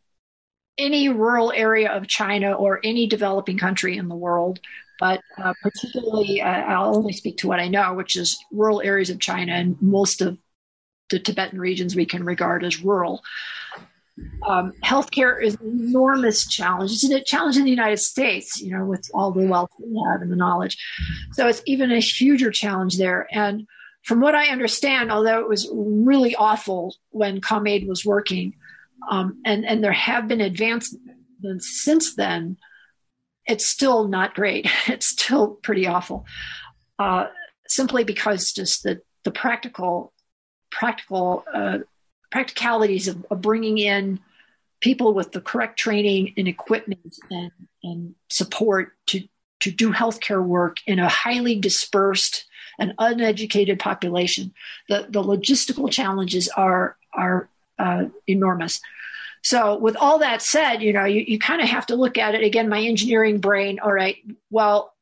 any rural area of China or any developing country in the world, but uh, particularly, uh, I'll only speak to what I know, which is rural areas of China and most of the Tibetan regions we can regard as rural. Um, healthcare is an enormous challenge. It's a challenge in the United States, you know, with all the wealth we have and the knowledge. So it's even a huger challenge there. And from what I understand, although it was really awful when Kham Aid was working, um, and and there have been advancements since then. It's still not great. It's still pretty awful, uh, simply because just the the practical practical uh, practicalities of, of, bringing in people with the correct training and equipment and, and support to to do healthcare work in a highly dispersed and uneducated population. The the logistical challenges are are uh, enormous. So, with all that said, you know, you, you kind of have to look at it again. My engineering brain, all right, well,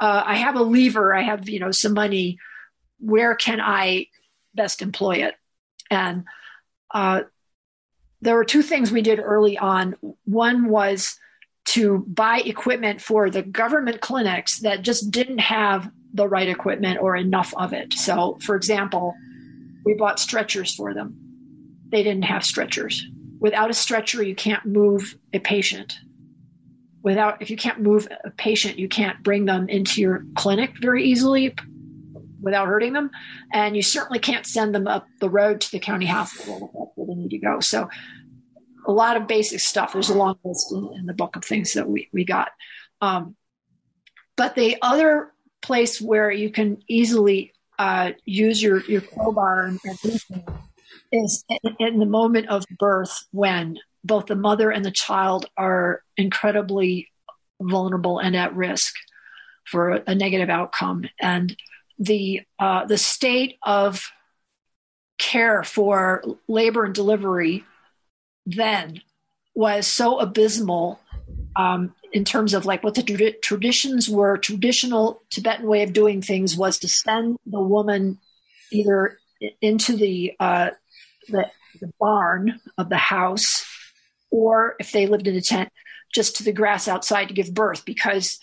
uh, I have a lever, I have, you know, some money. Where can I best employ it? And uh, there were two things we did early on. One was to buy equipment for the government clinics that just didn't have the right equipment or enough of it. So, for example, we bought stretchers for them they didn't have stretchers. Without a stretcher, you can't move a patient. Without, if you can't move a patient, you can't bring them into your clinic very easily without hurting them. And you certainly can't send them up the road to the county hospital where they need to go. So, a lot of basic stuff. There's a long list in, in the book of things that we, we got. Um, but the other place where you can easily uh, use your, your crowbar and, and is in the moment of birth when both the mother and the child are incredibly vulnerable and at risk for a negative outcome. And the uh, the state of care for labor and delivery then was so abysmal um, in terms of like what the tra- traditions were. Traditional tibetan way of doing things was to send the woman either into the uh, the, the barn of the house, or if they lived in a tent, just to the grass outside to give birth because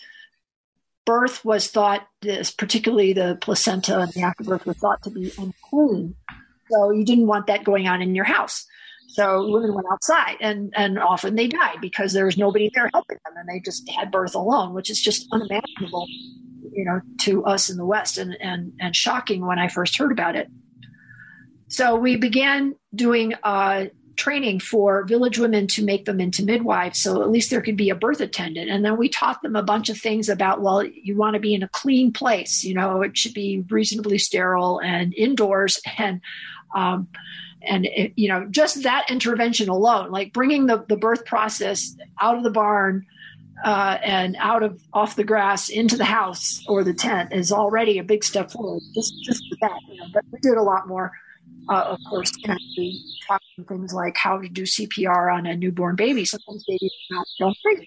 birth was thought, this, particularly the placenta and the afterbirth, were thought to be unclean. So you didn't want that going on in your house. So women went outside and, and often they died because there was nobody there helping them and they just had birth alone, which is just unimaginable, you know, to us in the West and, and, and shocking when I first heard about it. So we began doing uh, training for village women to make them into midwives. So at least there could be a birth attendant. And then we taught them a bunch of things about, well, you want to be in a clean place. You know, it should be reasonably sterile and indoors. And, um, and it, you know, just that intervention alone, like bringing the, the birth process out of the barn, uh, and out of off the grass into the house or the tent is already a big step forward. Just just that, you know, but we did a lot more uh, of course, can be talking things like how to do CPR on a newborn baby. Sometimes babies don't breathe,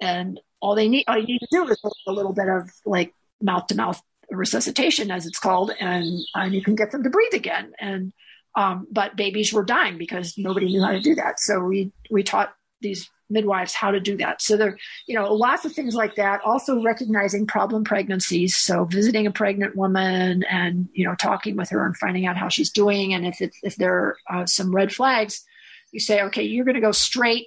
and all they need, all you need to do is a little bit of like mouth to mouth resuscitation, as it's called, and and you can get them to breathe again. And um, but babies were dying because nobody knew how to do that. So we we taught these midwives how to do that. So there, you know, lots of things like that. Also recognizing problem pregnancies. So visiting a pregnant woman and you know talking with her and finding out how she's doing. And if if there are uh, some red flags, you say, okay, you're going to go straight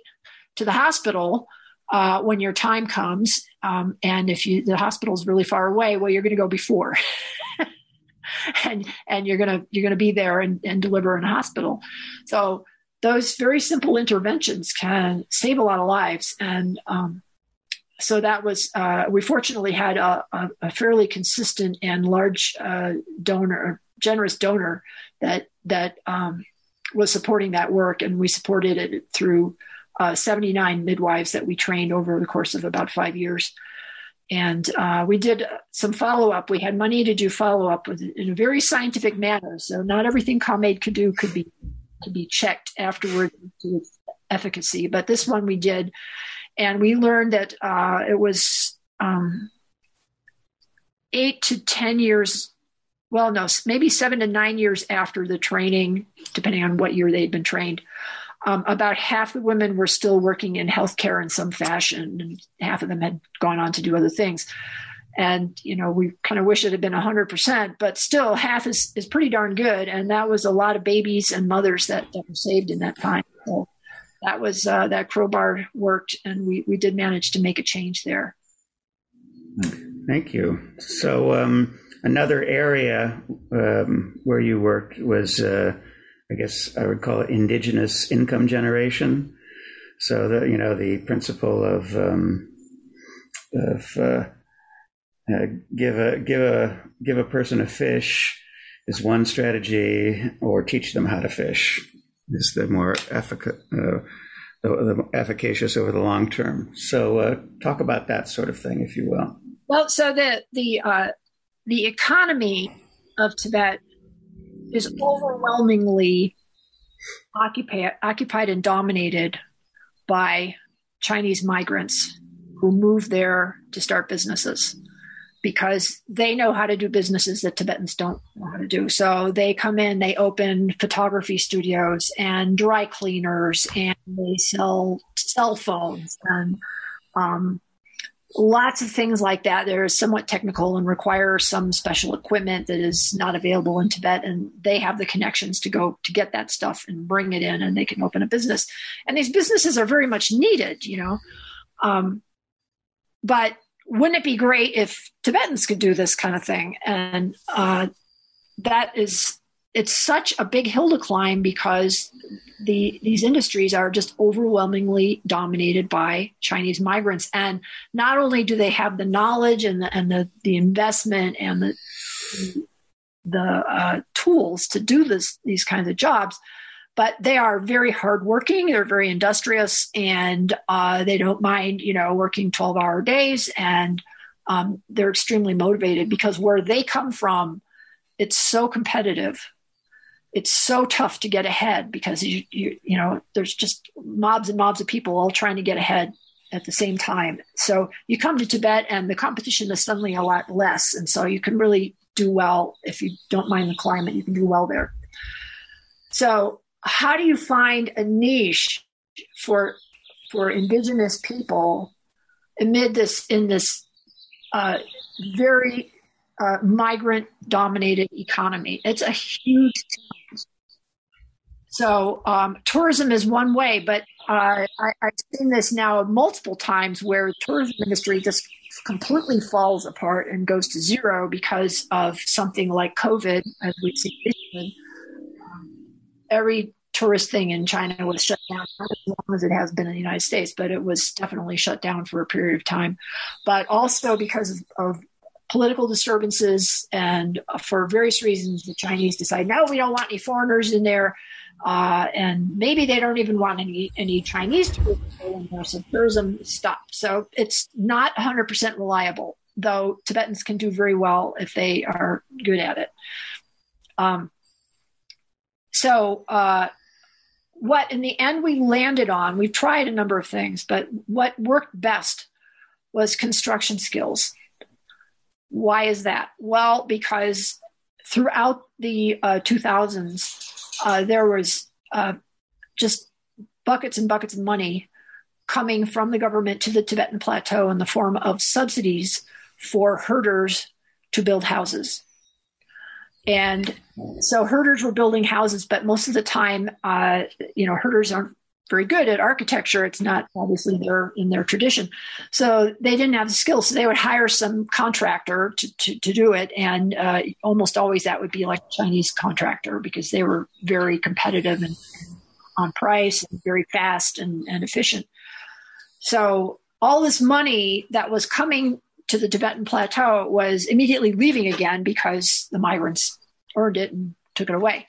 to the hospital uh, when your time comes. Um, and if you, the is really far away, well, you're going to go before. and and you're gonna you're gonna be there and, and deliver in a hospital. So those very simple interventions can save a lot of lives. And um, so that was uh, we fortunately had a, a, fairly consistent and large uh, donor, generous donor that that um, was supporting that work, and we supported it through uh, 79 midwives that we trained over the course of about five years. And uh, we did some follow up. We had money to do follow up in a very scientific manner. So not everything Kham Aid could do could be to be checked afterward to efficacy. But this one we did, and we learned that uh, it was um, eight to ten years. Well, no, maybe seven to nine years after the training, depending on what year they'd been trained. Um, about half the women were still working in healthcare in some fashion, and half of them had gone on to do other things. And you know, we kind of wish it had been hundred percent, but still, half is is pretty darn good. And that was a lot of babies and mothers that, that were saved in that time. So that was uh, that crowbar worked, and we we did manage to make a change there. Thank you. So um, another area um, where you worked was. Uh, I guess I would call it indigenous income generation. So the you know the principle of um, of uh, uh, give a give a give a person a fish is one strategy, or teach them how to fish is the more uh, the, the efficacious over the long term. So uh, talk about that sort of thing, if you will. Well, so the the uh, the economy of Tibet is overwhelmingly occupied, occupied and dominated by Chinese migrants who move there to start businesses because they know how to do businesses that Tibetans don't know how to do. So they come in, they open photography studios and dry cleaners, and they sell cell phones and um, lots of things like that. They're somewhat technical and require some special equipment that is not available in Tibet, and they have the connections to go to get that stuff and bring it in, and they can open a business. And these businesses are very much needed, you know. Um, but wouldn't it be great if Tibetans could do this kind of thing? And uh, that is it's such a big hill to climb because the these industries are just overwhelmingly dominated by Chinese migrants. And not only do they have the knowledge and the and the, the investment and the the uh, tools to do this these kinds of jobs, but they are very hardworking. They're very industrious, and uh, they don't mind you know working twelve hour days, and um, they're extremely motivated because where they come from, it's so competitive it's so tough to get ahead because you, you you know there's just mobs and mobs of people all trying to get ahead at the same time. So you come to Tibet and the competition is suddenly a lot less, and so you can really do well if you don't mind the climate. You can do well there. So how do you find a niche for for indigenous people amid this in this uh, very uh, migrant dominated economy? It's a huge challenge. so um, tourism is one way, but uh, I, have seen this now multiple times where the tourism industry just completely falls apart and goes to zero because of something like COVID, as we've seen. Um, every tourist thing in China was shut down, not as long as it has been in the United States, but it was definitely shut down for a period of time. But also because of, of political disturbances and for various reasons, the Chinese decide, no, we don't want any foreigners in there. Uh, and maybe they don't even want any any Chinese to go in there, so tourism stopped. So it's not 100% reliable, though Tibetans can do very well if they are good at it. Um, so uh, what in the end we landed on, we've tried a number of things, but what worked best was construction skills. Why is that? Well, because throughout the uh, 2000s, uh, there was uh, just buckets and buckets of money coming from the government to the Tibetan plateau in the form of subsidies for herders to build houses. And so herders were building houses, but most of the time, uh, you know, herders aren't very good at architecture. It's not obviously their in their tradition, so they didn't have the skills. So they would hire some contractor to to, to do it, and uh, almost always that would be like a Chinese contractor because they were very competitive and, on price and very fast and, and efficient. So all this money that was coming to the Tibetan plateau was immediately leaving again because the migrants earned it and took it away.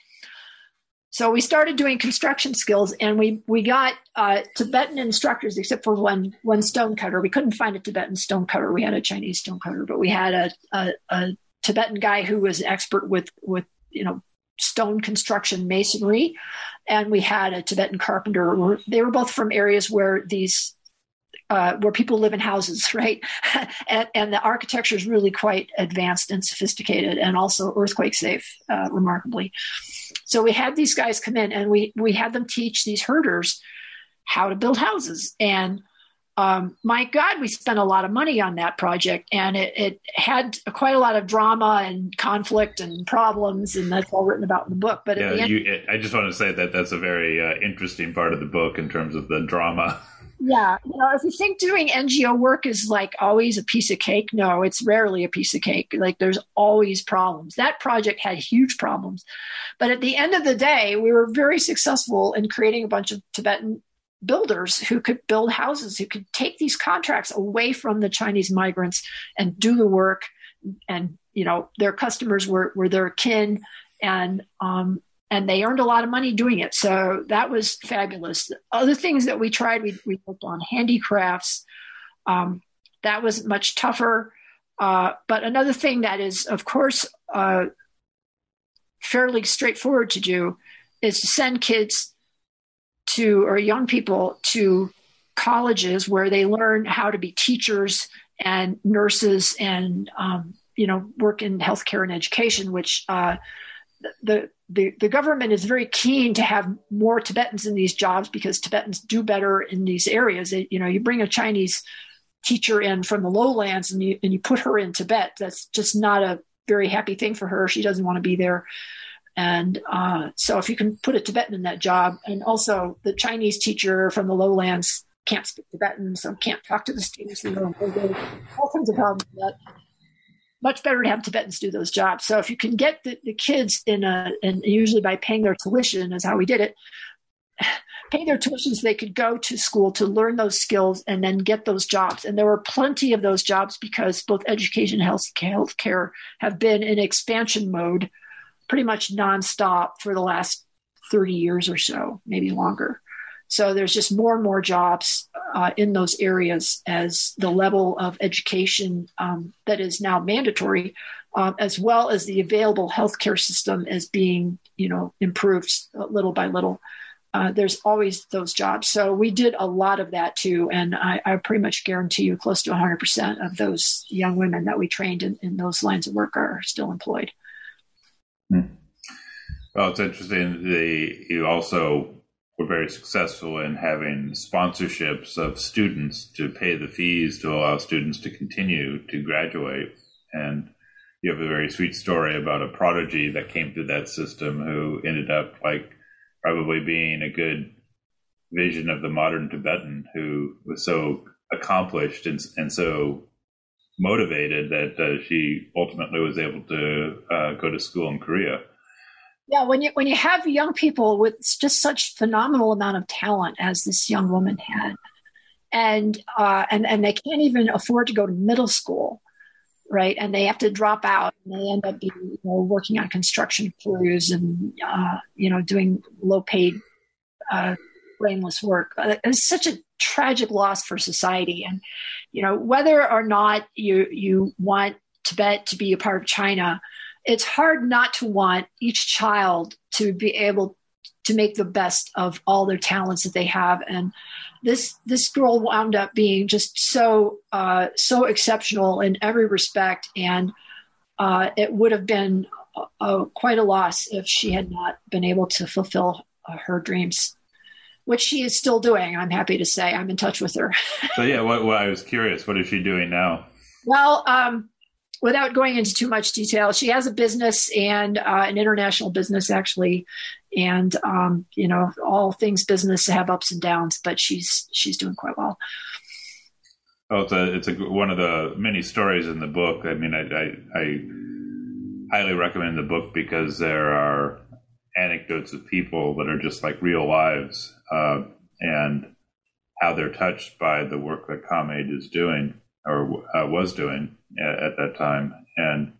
So we started doing construction skills, and we we got uh, Tibetan instructors, except for one one stonecutter. We couldn't find a Tibetan stonecutter. We had a Chinese stonecutter, but we had a, a, a Tibetan guy who was expert with with you know stone construction masonry, and we had a Tibetan carpenter. They were both from areas where these uh, where people live in houses, right? and, and, the architecture is really quite advanced and sophisticated, and also earthquake safe, uh, remarkably. So we had these guys come in, and we we had them teach these herders how to build houses. And um, my God, we spent a lot of money on that project, and it, it had quite a lot of drama and conflict and problems, and that's all written about in the book. But yeah, you, I just want to say that that's a very uh, interesting part of the book in terms of the drama. Yeah, you know, if you think doing NGO work is like always a piece of cake, no, it's rarely a piece of cake. Like there's always problems. That project had huge problems. But at the end of the day, we were very successful in creating a bunch of Tibetan builders who could build houses, who could take these contracts away from the Chinese migrants and do the work. And, you know, their customers were, were their kin. And um, and they earned a lot of money doing it. So that was fabulous. Other things that we tried, we, we worked on handicrafts. Um, that was much tougher. Uh, but another thing that is, of course, uh, fairly straightforward to do is to send kids to, or young people to colleges where they learn how to be teachers and nurses and, um, you know, work in healthcare and education, which uh, the the, the government is very keen to have more Tibetans in these jobs because Tibetans do better in these areas. you know, you bring a Chinese teacher in from the lowlands and you and you put her in Tibet. That's just not a very happy thing for her. She doesn't want to be there. And uh, so, if you can put a Tibetan in that job, and also the Chinese teacher from the lowlands can't speak Tibetan, so can't talk to the students. You know, all kinds of problems much better to have Tibetans do those jobs. So if you can get the, the kids in a, and usually by paying their tuition is how we did it, pay their tuition so they could go to school to learn those skills and then get those jobs. And there were plenty of those jobs because both education and health care have been in expansion mode pretty much nonstop for the last 30 years or so, maybe longer. So there's just more and more jobs uh, in those areas as the level of education um, that is now mandatory, um, as well as the available healthcare system is being, you know, improved little by little. Uh, there's always those jobs. So we did a lot of that too. And I, I pretty much guarantee you close to 100% of those young women that we trained in, in those lines of work are still employed. Hmm. Well, it's interesting. The, you also were very successful in having sponsorships of students to pay the fees to allow students to continue to graduate. And you have a very sweet story about a prodigy that came through that system who ended up like probably being a good vision of the modern Tibetan who was so accomplished and, and so motivated that uh, she ultimately was able to uh, go to school in Korea. Yeah, when you when you have young people with just such phenomenal amount of talent as this young woman had, and uh, and and they can't even afford to go to middle school, right? And they have to drop out, and they end up being you know, working on construction crews and uh, you know doing low paid, uh, brainless work. Uh, it's such a tragic loss for society, and you know whether or not you you want Tibet to be a part of China it's hard not to want each child to be able to make the best of all their talents that they have. And this this girl wound up being just so uh, so exceptional in every respect. And uh, it would have been a, a, quite a loss if she had not been able to fulfill uh, her dreams which she is still doing i'm happy to say. I'm in touch with her. So yeah what, what i was curious what is she doing now? Well um, without going into too much detail, she has a business and uh, an international business actually, and um, you know all things business have ups and downs, but she's she's doing quite well. Oh, it's a it's a one of the many stories in the book. I mean, I I, I highly recommend the book because there are anecdotes of people that are just like real lives uh, and how they're touched by the work that Kham Aid is doing or uh, was doing at, at, that time, and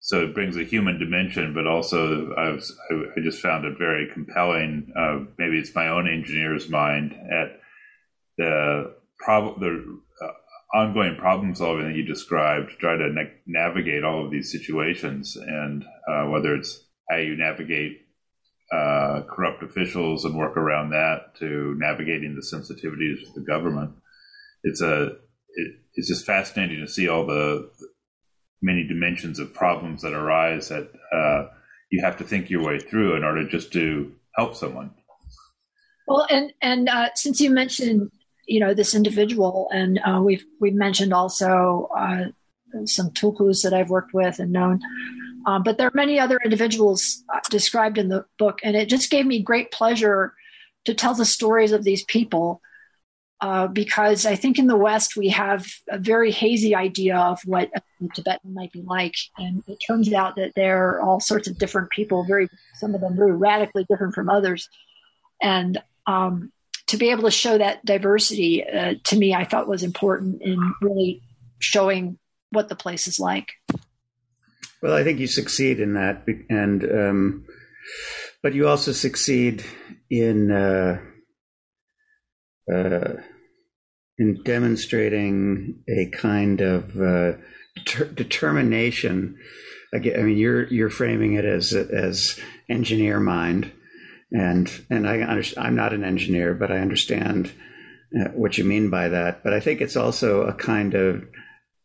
so it brings a human dimension, but also I, was, I just found it very compelling. Uh, maybe it's my own engineer's mind at the problem, the uh, ongoing problem solving that you described. Try to na- navigate all of these situations, and uh, whether it's how you navigate uh, corrupt officials and work around that to navigating the sensitivities of the government. It's a it, it's just fascinating to see all the many dimensions of problems that arise that uh, you have to think your way through in order just to help someone. Well, and and uh, since you mentioned you know this individual, and uh, we've we've mentioned also uh, some Tulkus that I've worked with and known. Um, but there are many other individuals uh, described in the book, and it just gave me great pleasure to tell the stories of these people uh, because I think in the West we have a very hazy idea of what a Tibetan might be like, and it turns out that there are all sorts of different people, very some of them very radically different from others, and um, to be able to show that diversity uh, to me, I thought was important in really showing what the place is like. Well, I think you succeed in that, and um, but you also succeed in. Uh, uh, in demonstrating a kind of uh, determination. Again, I mean, you're you're framing it as as engineer mind, and and I understand. I'm not an engineer, but I understand uh, what you mean by that. But I think it's also a kind of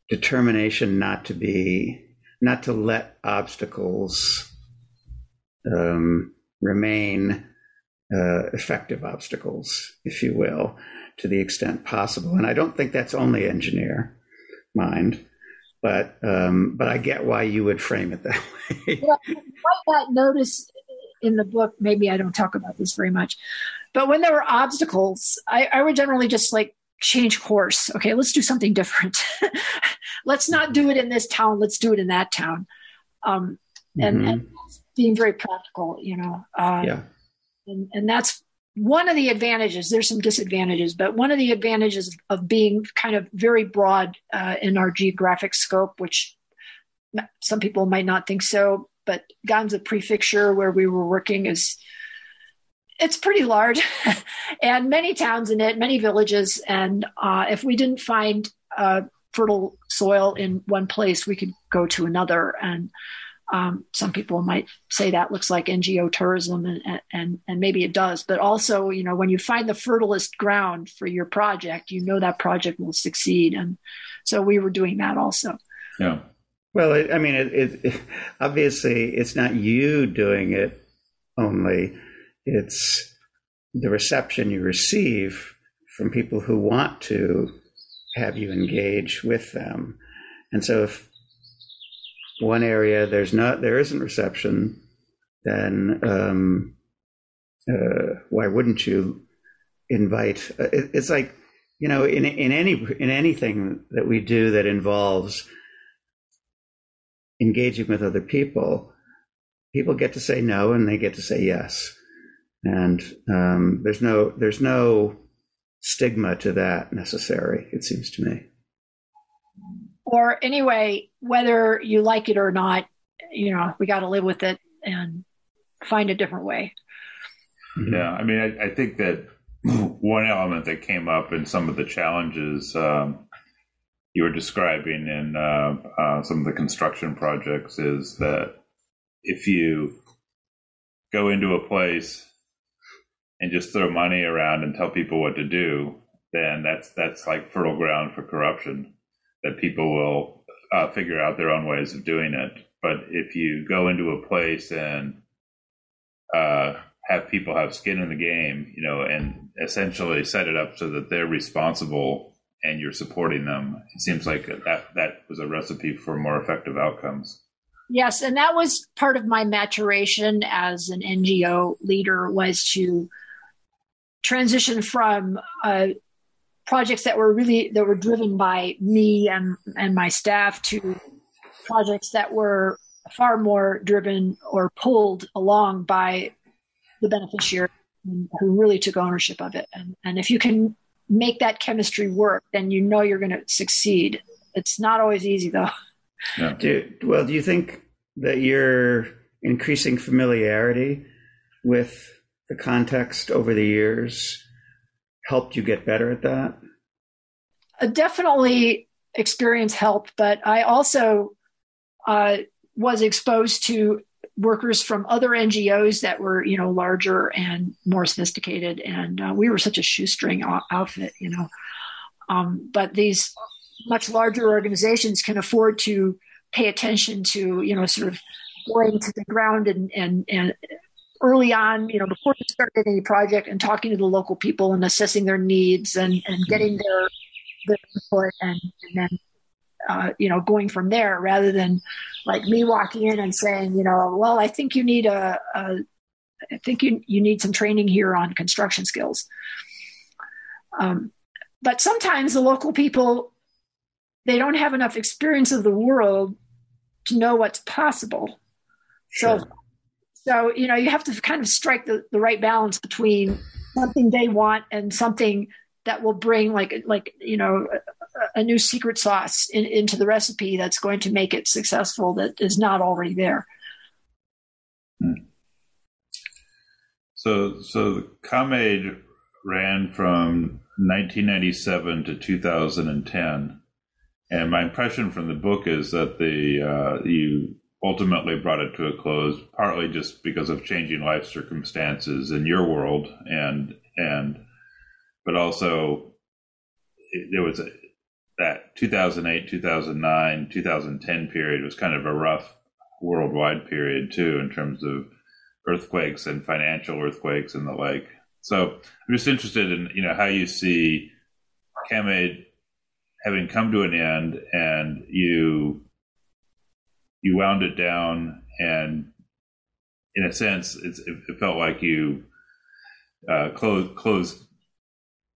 determination not to be, not to let obstacles um, remain uh, effective obstacles, if you will, to the extent possible. And I don't think that's only engineer mind, but um, but I get why you would frame it that way. well, you might not notice in the book. Maybe I don't talk about this very much, but when there were obstacles, I, I would generally just like change course. Okay, let's do something different. let's not do it in this town. Let's do it in that town. Um, and, mm-hmm. and being very practical, you know. Uh, yeah and, and that's one of the advantages there's some disadvantages but one of the advantages of being kind of very broad uh, in our geographic scope which some people might not think so but Ganzi prefecture where we were working is it's pretty large and many towns in it many villages. And uh, if we didn't find uh, fertile soil in one place we could go to another. And um, some people might say that looks like NGO tourism, and, and and maybe it does. But also, you know, when you find the fertilest ground for your project, you know that project will succeed. And so we were doing that also. Yeah. Well, I mean, it, it obviously it's not you doing it only; it's the reception you receive from people who want to have you engage with them. And so if one area there's not there isn't reception, then um, uh, why wouldn't you invite? Uh, it, it's like you know in in any in anything that we do that involves engaging with other people, people get to say no and they get to say yes, and um, there's no there's no stigma to that necessary. It seems to me or anyway, whether you like it or not, you know, we got to live with it and find a different way. Yeah, I mean, I, I, think that one element that came up in some of the challenges um, you were describing in uh, uh, some of the construction projects is that if you go into a place and just throw money around and tell people what to do, then that's that's like fertile ground for corruption that people will uh, figure out their own ways of doing it. But if you go into a place and uh, have people have skin in the game, you know, and essentially set it up so that they're responsible and you're supporting them, it seems like that that was a recipe for more effective outcomes. Yes, and that was part of my maturation as an NGO leader was to transition from uh, projects that were really that were driven by me and and my staff to projects that were far more driven or pulled along by the beneficiary who really took ownership of it. And, and if you can make that chemistry work, then you know you're going to succeed. It's not always easy, though. Yeah. Do, well, do you think that your increasing familiarity with the context over the years helped you get better at that? Uh, definitely experience helped, but I also uh, was exposed to workers from other NGOs that were, you know, larger and more sophisticated, and uh, we were such a shoestring outfit, you know. Um, but these much larger organizations can afford to pay attention to, you know, sort of going to the ground and and and early on, you know, before you start any project and talking to the local people and assessing their needs and and getting their their input and, and then uh, you know, going from there rather than like me walking in and saying, you know, well, I think you need a, a I think you you need some training here on construction skills. Um, but sometimes the local people they don't have enough experience of the world to know what's possible. Sure. So, so you know, you have to kind of strike the, the right balance between something they want and something that will bring like like you know a, a new secret sauce in, into the recipe that's going to make it successful that is not already there. Hmm. So so Kham Aid ran from 1997 to 2010, and my impression from the book is that the uh, you ultimately brought it to a close, partly just because of changing life circumstances in your world and and but also it, there was a, that 2008, 2009, 2010 period was kind of a rough worldwide period too in terms of earthquakes and financial earthquakes and the like. So I'm just interested in you know how you see Kham Aid having come to an end and you you wound it down and in a sense it, it felt like you uh, closed closed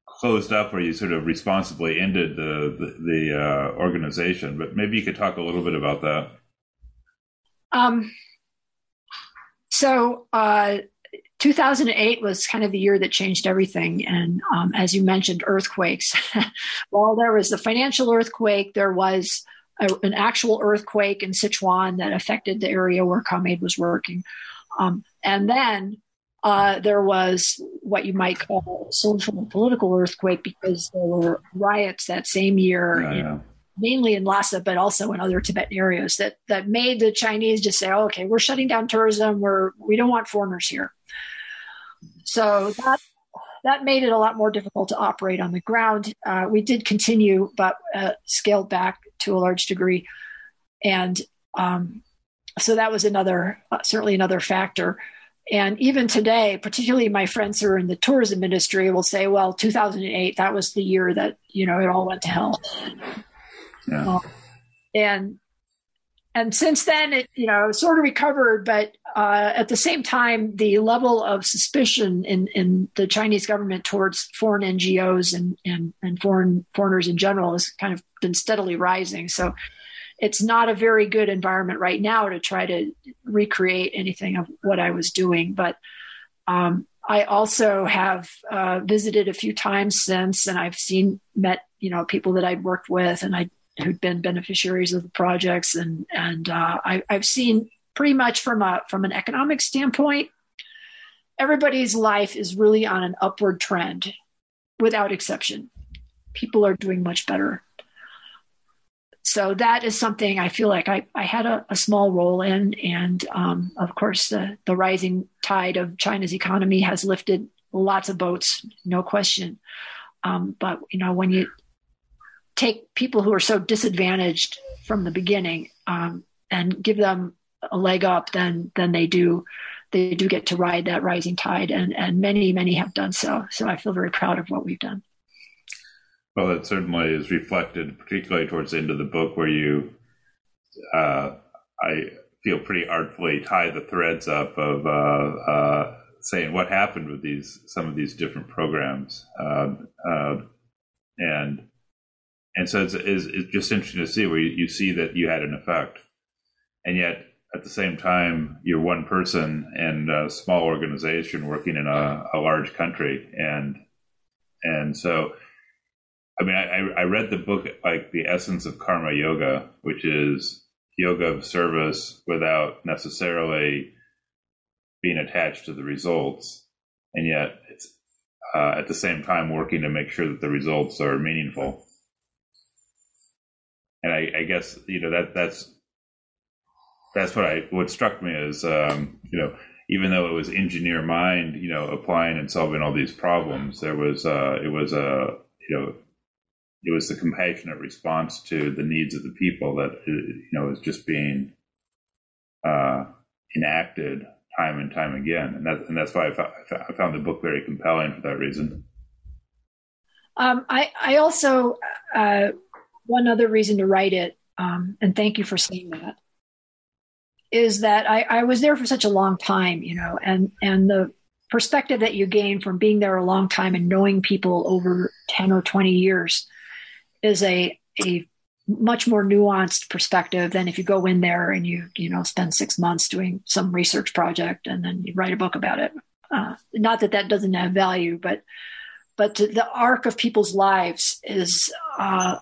closed up or you sort of responsibly ended the the, the uh, organization. But maybe you could talk a little bit about that. Um. So, uh, 2008 was kind of the year that changed everything, and um, as you mentioned, earthquakes. While there was the financial earthquake, there was a, an actual earthquake in Sichuan that affected the area where Kham Aid was working, um, and then uh, there was what you might call a social and political earthquake because there were riots that same year, yeah, in, yeah. mainly in Lhasa, but also in other Tibetan areas that that made the Chinese just say, oh, "Okay, we're shutting down tourism. We're we don't want foreigners here." So that that made it a lot more difficult to operate on the ground. Uh, we did continue, but uh, scaled back to a large degree, and um, so that was another uh, certainly another factor. And even today, particularly my friends who are in the tourism industry will say, well, 2008, that was the year that, you know, it all went to hell. Yeah. Uh, and, and since then, it, you know, sort of recovered, but uh, at the same time, the level of suspicion in, in the Chinese government towards foreign NGOs and, and, and foreign foreigners in general has kind of been steadily rising. So it's not a very good environment right now to try to recreate anything of what I was doing. But um, I also have uh, visited a few times since, and I've seen met you know people that I'd worked with, and I who'd been beneficiaries of the projects, and and uh, I, I've seen pretty much from a from an economic standpoint, everybody's life is really on an upward trend, without exception. People are doing much better so that is something I feel like I, I had a, a small role in. And um, of course, the, the rising tide of China's economy has lifted lots of boats, no question. Um, but, you know, when you take people who are so disadvantaged from the beginning um, and give them a leg up, then, then they do they do get to ride that rising tide and, and many, many have done so. So I feel very proud of what we've done. Well, it certainly is reflected, particularly towards the end of the book, where you, uh, I feel pretty artfully tie the threads up of uh, uh, saying what happened with these some of these different programs, uh, uh, and and so it's, it's, it's, just interesting to see where you, you see that you had an effect, and yet at the same time you're one person and a small organization working in a, a large country, and and so I mean, I, I read the book like the essence of karma yoga, which is yoga of service without necessarily being attached to the results, and yet it's uh, at the same time working to make sure that the results are meaningful. And I, I guess you know that that's that's what I what struck me is um, you know even though it was engineer mind you know applying and solving all these problems, there was uh, it was a you know it was the compassionate response to the needs of the people that uh, you know was just being uh, enacted time and time again, and that and that's why I found, I found the book very compelling for that reason. Um, I I also uh, one other reason to write it, um, and thank you for saying that, is that I, I was there for such a long time, you know, and and the perspective that you gain from being there a long time and knowing people over 10 or 20 years is a a much more nuanced perspective than if you go in there and you you know spend six months doing some research project and then you write a book about it. Uh, not that that doesn't have value, but but the arc of people's lives is uh,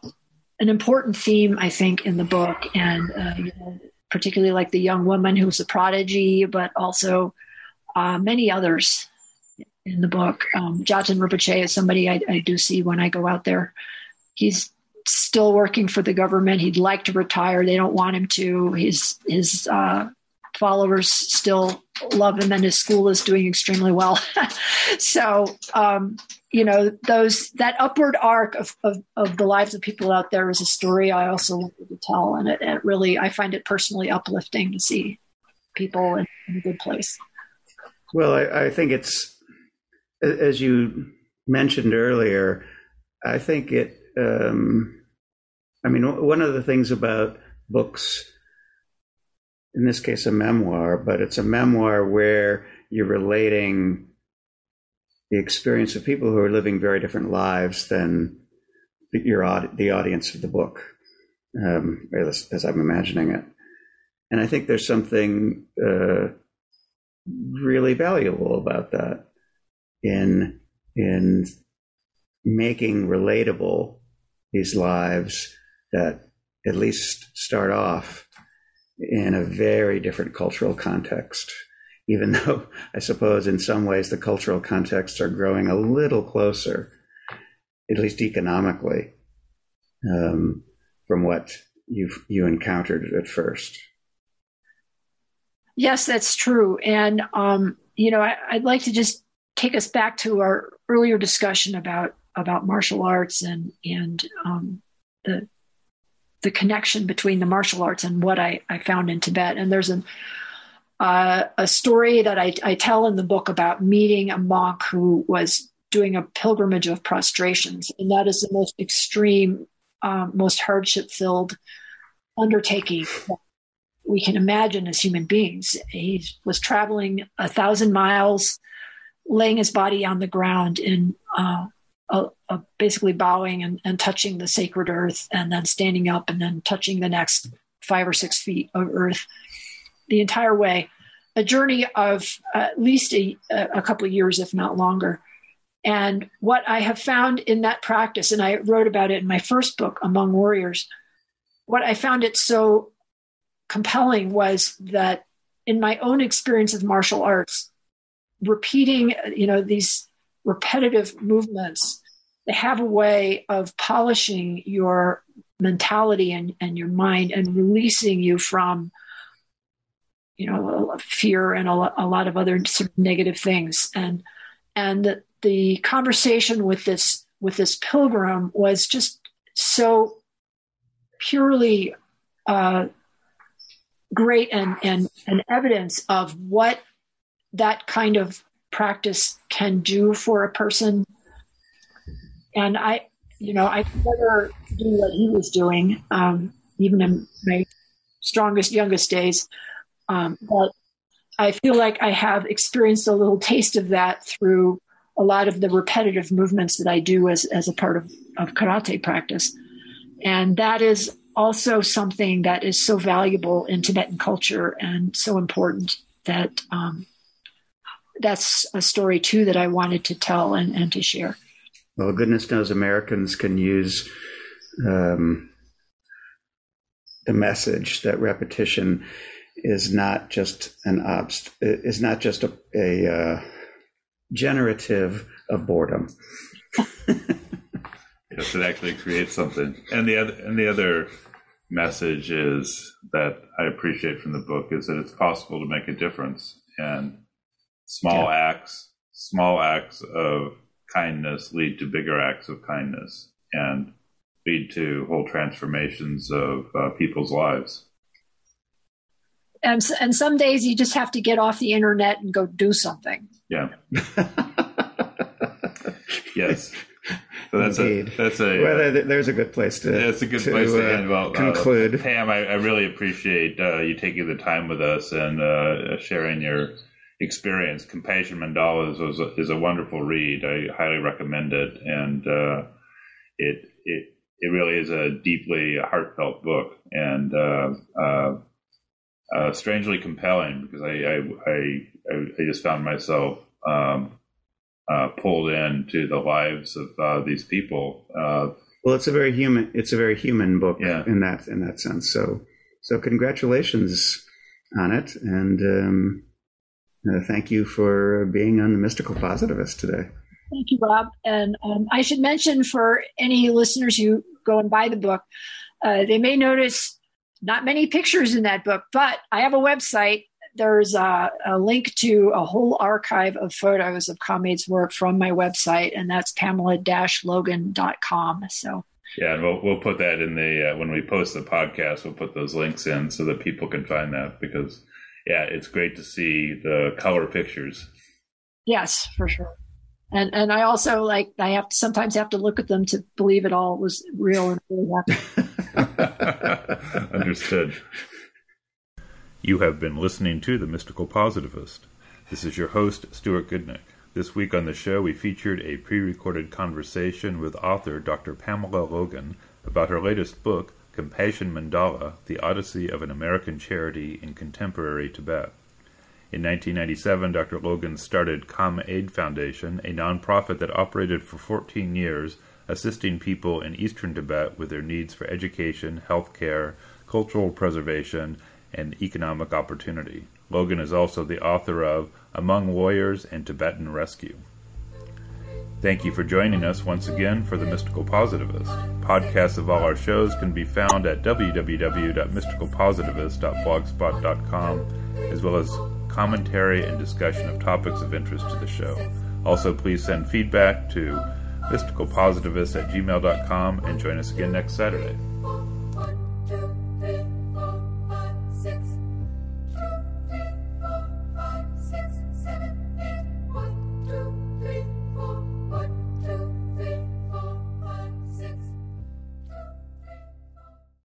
an important theme, I think, in the book, and uh, you know, particularly like the young woman who's a prodigy, but also uh, many others in the book. Um, Jatin Rinpoche is somebody I, I do see when I go out there he's still working for the government. He'd like to retire. They don't want him to. His his uh, followers still love him, and his school is doing extremely well. so um, you know those that upward arc of, of, of the lives of people out there is a story I also wanted to tell, and it, it really I find it personally uplifting to see people in, in a good place. Well, I, I think it's as you mentioned earlier. I think it um, I mean, one of the things about books, in this case, a memoir, but it's a memoir where you're relating the experience of people who are living very different lives than your the audience of the book, um, as, as, I'm imagining it. And I think there's something uh, really valuable about that in in making relatable these lives that at least start off in a very different cultural context. Even though I suppose in some ways the cultural contexts are growing a little closer, at least economically, um, from what you you encountered at first. Yes, that's true. And, um, you know, I, would like to just take us back to our earlier discussion about about martial arts and and um, the the connection between the martial arts and what I, I found in Tibet. And there's an, uh, a story that I, I tell in the book about meeting a monk who was doing a pilgrimage of prostrations, and that is the most extreme, um, most hardship filled undertaking we can imagine as human beings. He was traveling a thousand miles, laying his body on the ground in uh, basically bowing and, and touching the sacred earth and then standing up and then touching the next five or six feet of earth the entire way. A journey of at least a, a couple of years if not longer. And what i have found in that practice and i wrote about it in my first book among warriors what i found it so compelling was that in my own experience of martial arts repeating you know these repetitive movements they have a way of polishing your mentality and, and your mind and releasing you from you know fear and a, lot of other sort of negative things. And and the, the conversation with this with this pilgrim was just so purely uh, great and, and and evidence of what that kind of practice can do for a person. And I, you know, I could never do what he was doing, um, even in my strongest, youngest days. Um, but I feel like I have experienced a little taste of that through a lot of the repetitive movements that I do as, as a part of, of karate practice. And that is also something that is so valuable in Tibetan culture and so important that um, that's a story too that I wanted to tell and, and to share. Well, goodness knows Americans can use um, the message that repetition is not just an obst is not just a, a uh, generative of boredom. yes, it actually creates something. And the other and the other message is that I appreciate from the book is that it's possible to make a difference and small yeah. acts small acts of kindness lead to bigger acts of kindness and lead to whole transformations of uh, people's lives. And, and some days you just have to get off the internet and go do something. Yeah. yes. So that's Indeed. a that's a well, there's a good place to. That's a good to, place to uh, end. Well, uh, conclude. Uh, Pam, I, I, really appreciate uh, you taking the time with us and uh, sharing your experience. Compassion Mandalas is a, is a wonderful read. I highly recommend it, and uh, it it it really is a deeply heartfelt book and uh, uh, uh strangely compelling because I I, I I, just found myself um, uh, pulled into the lives of uh, these people. well, it's a very human. It's a very human book yeah. in that in that sense. So so congratulations on it and. Um, uh, thank you for being on the Mystical Positivist today. Thank you, Rob. And um, I should mention for any listeners who go and buy the book, uh, they may notice not many pictures in that book, but I have a website. There's a, a link to a whole archive of photos of Kham Aid's work from my website, and that's pamela-logan.com. So yeah, and we'll we'll put that in the uh, when we post the podcast. We'll put those links in so that people can find that because yeah, it's great to see the color pictures. Yes, for sure. And and I also like I have to sometimes have to look at them to believe it all was real and really happened. Understood. You have been listening to The Mystical Positivist. This is your host, Stuart Goodnick. This week on the show, we featured a pre recorded conversation with author Dr. Pamela Logan about her latest book, Compassion Mandala, The Odyssey of an American Charity in Contemporary Tibet. In 1997, Dr. Logan started Kham Aid Foundation, a nonprofit that operated for 14 years, assisting people in eastern Tibet with their needs for education, health care, cultural preservation, and economic opportunity. Logan is also the author of Among Warriors and Tibetan Rescue. Thank you for joining us once again for The Mystical Positivist. Podcasts of all our shows can be found at www.mysticalpositivist.blogspot.com, as well as commentary and discussion of topics of interest to the show. Also, please send feedback to mysticalpositivist at gmail.com and join us again next Saturday.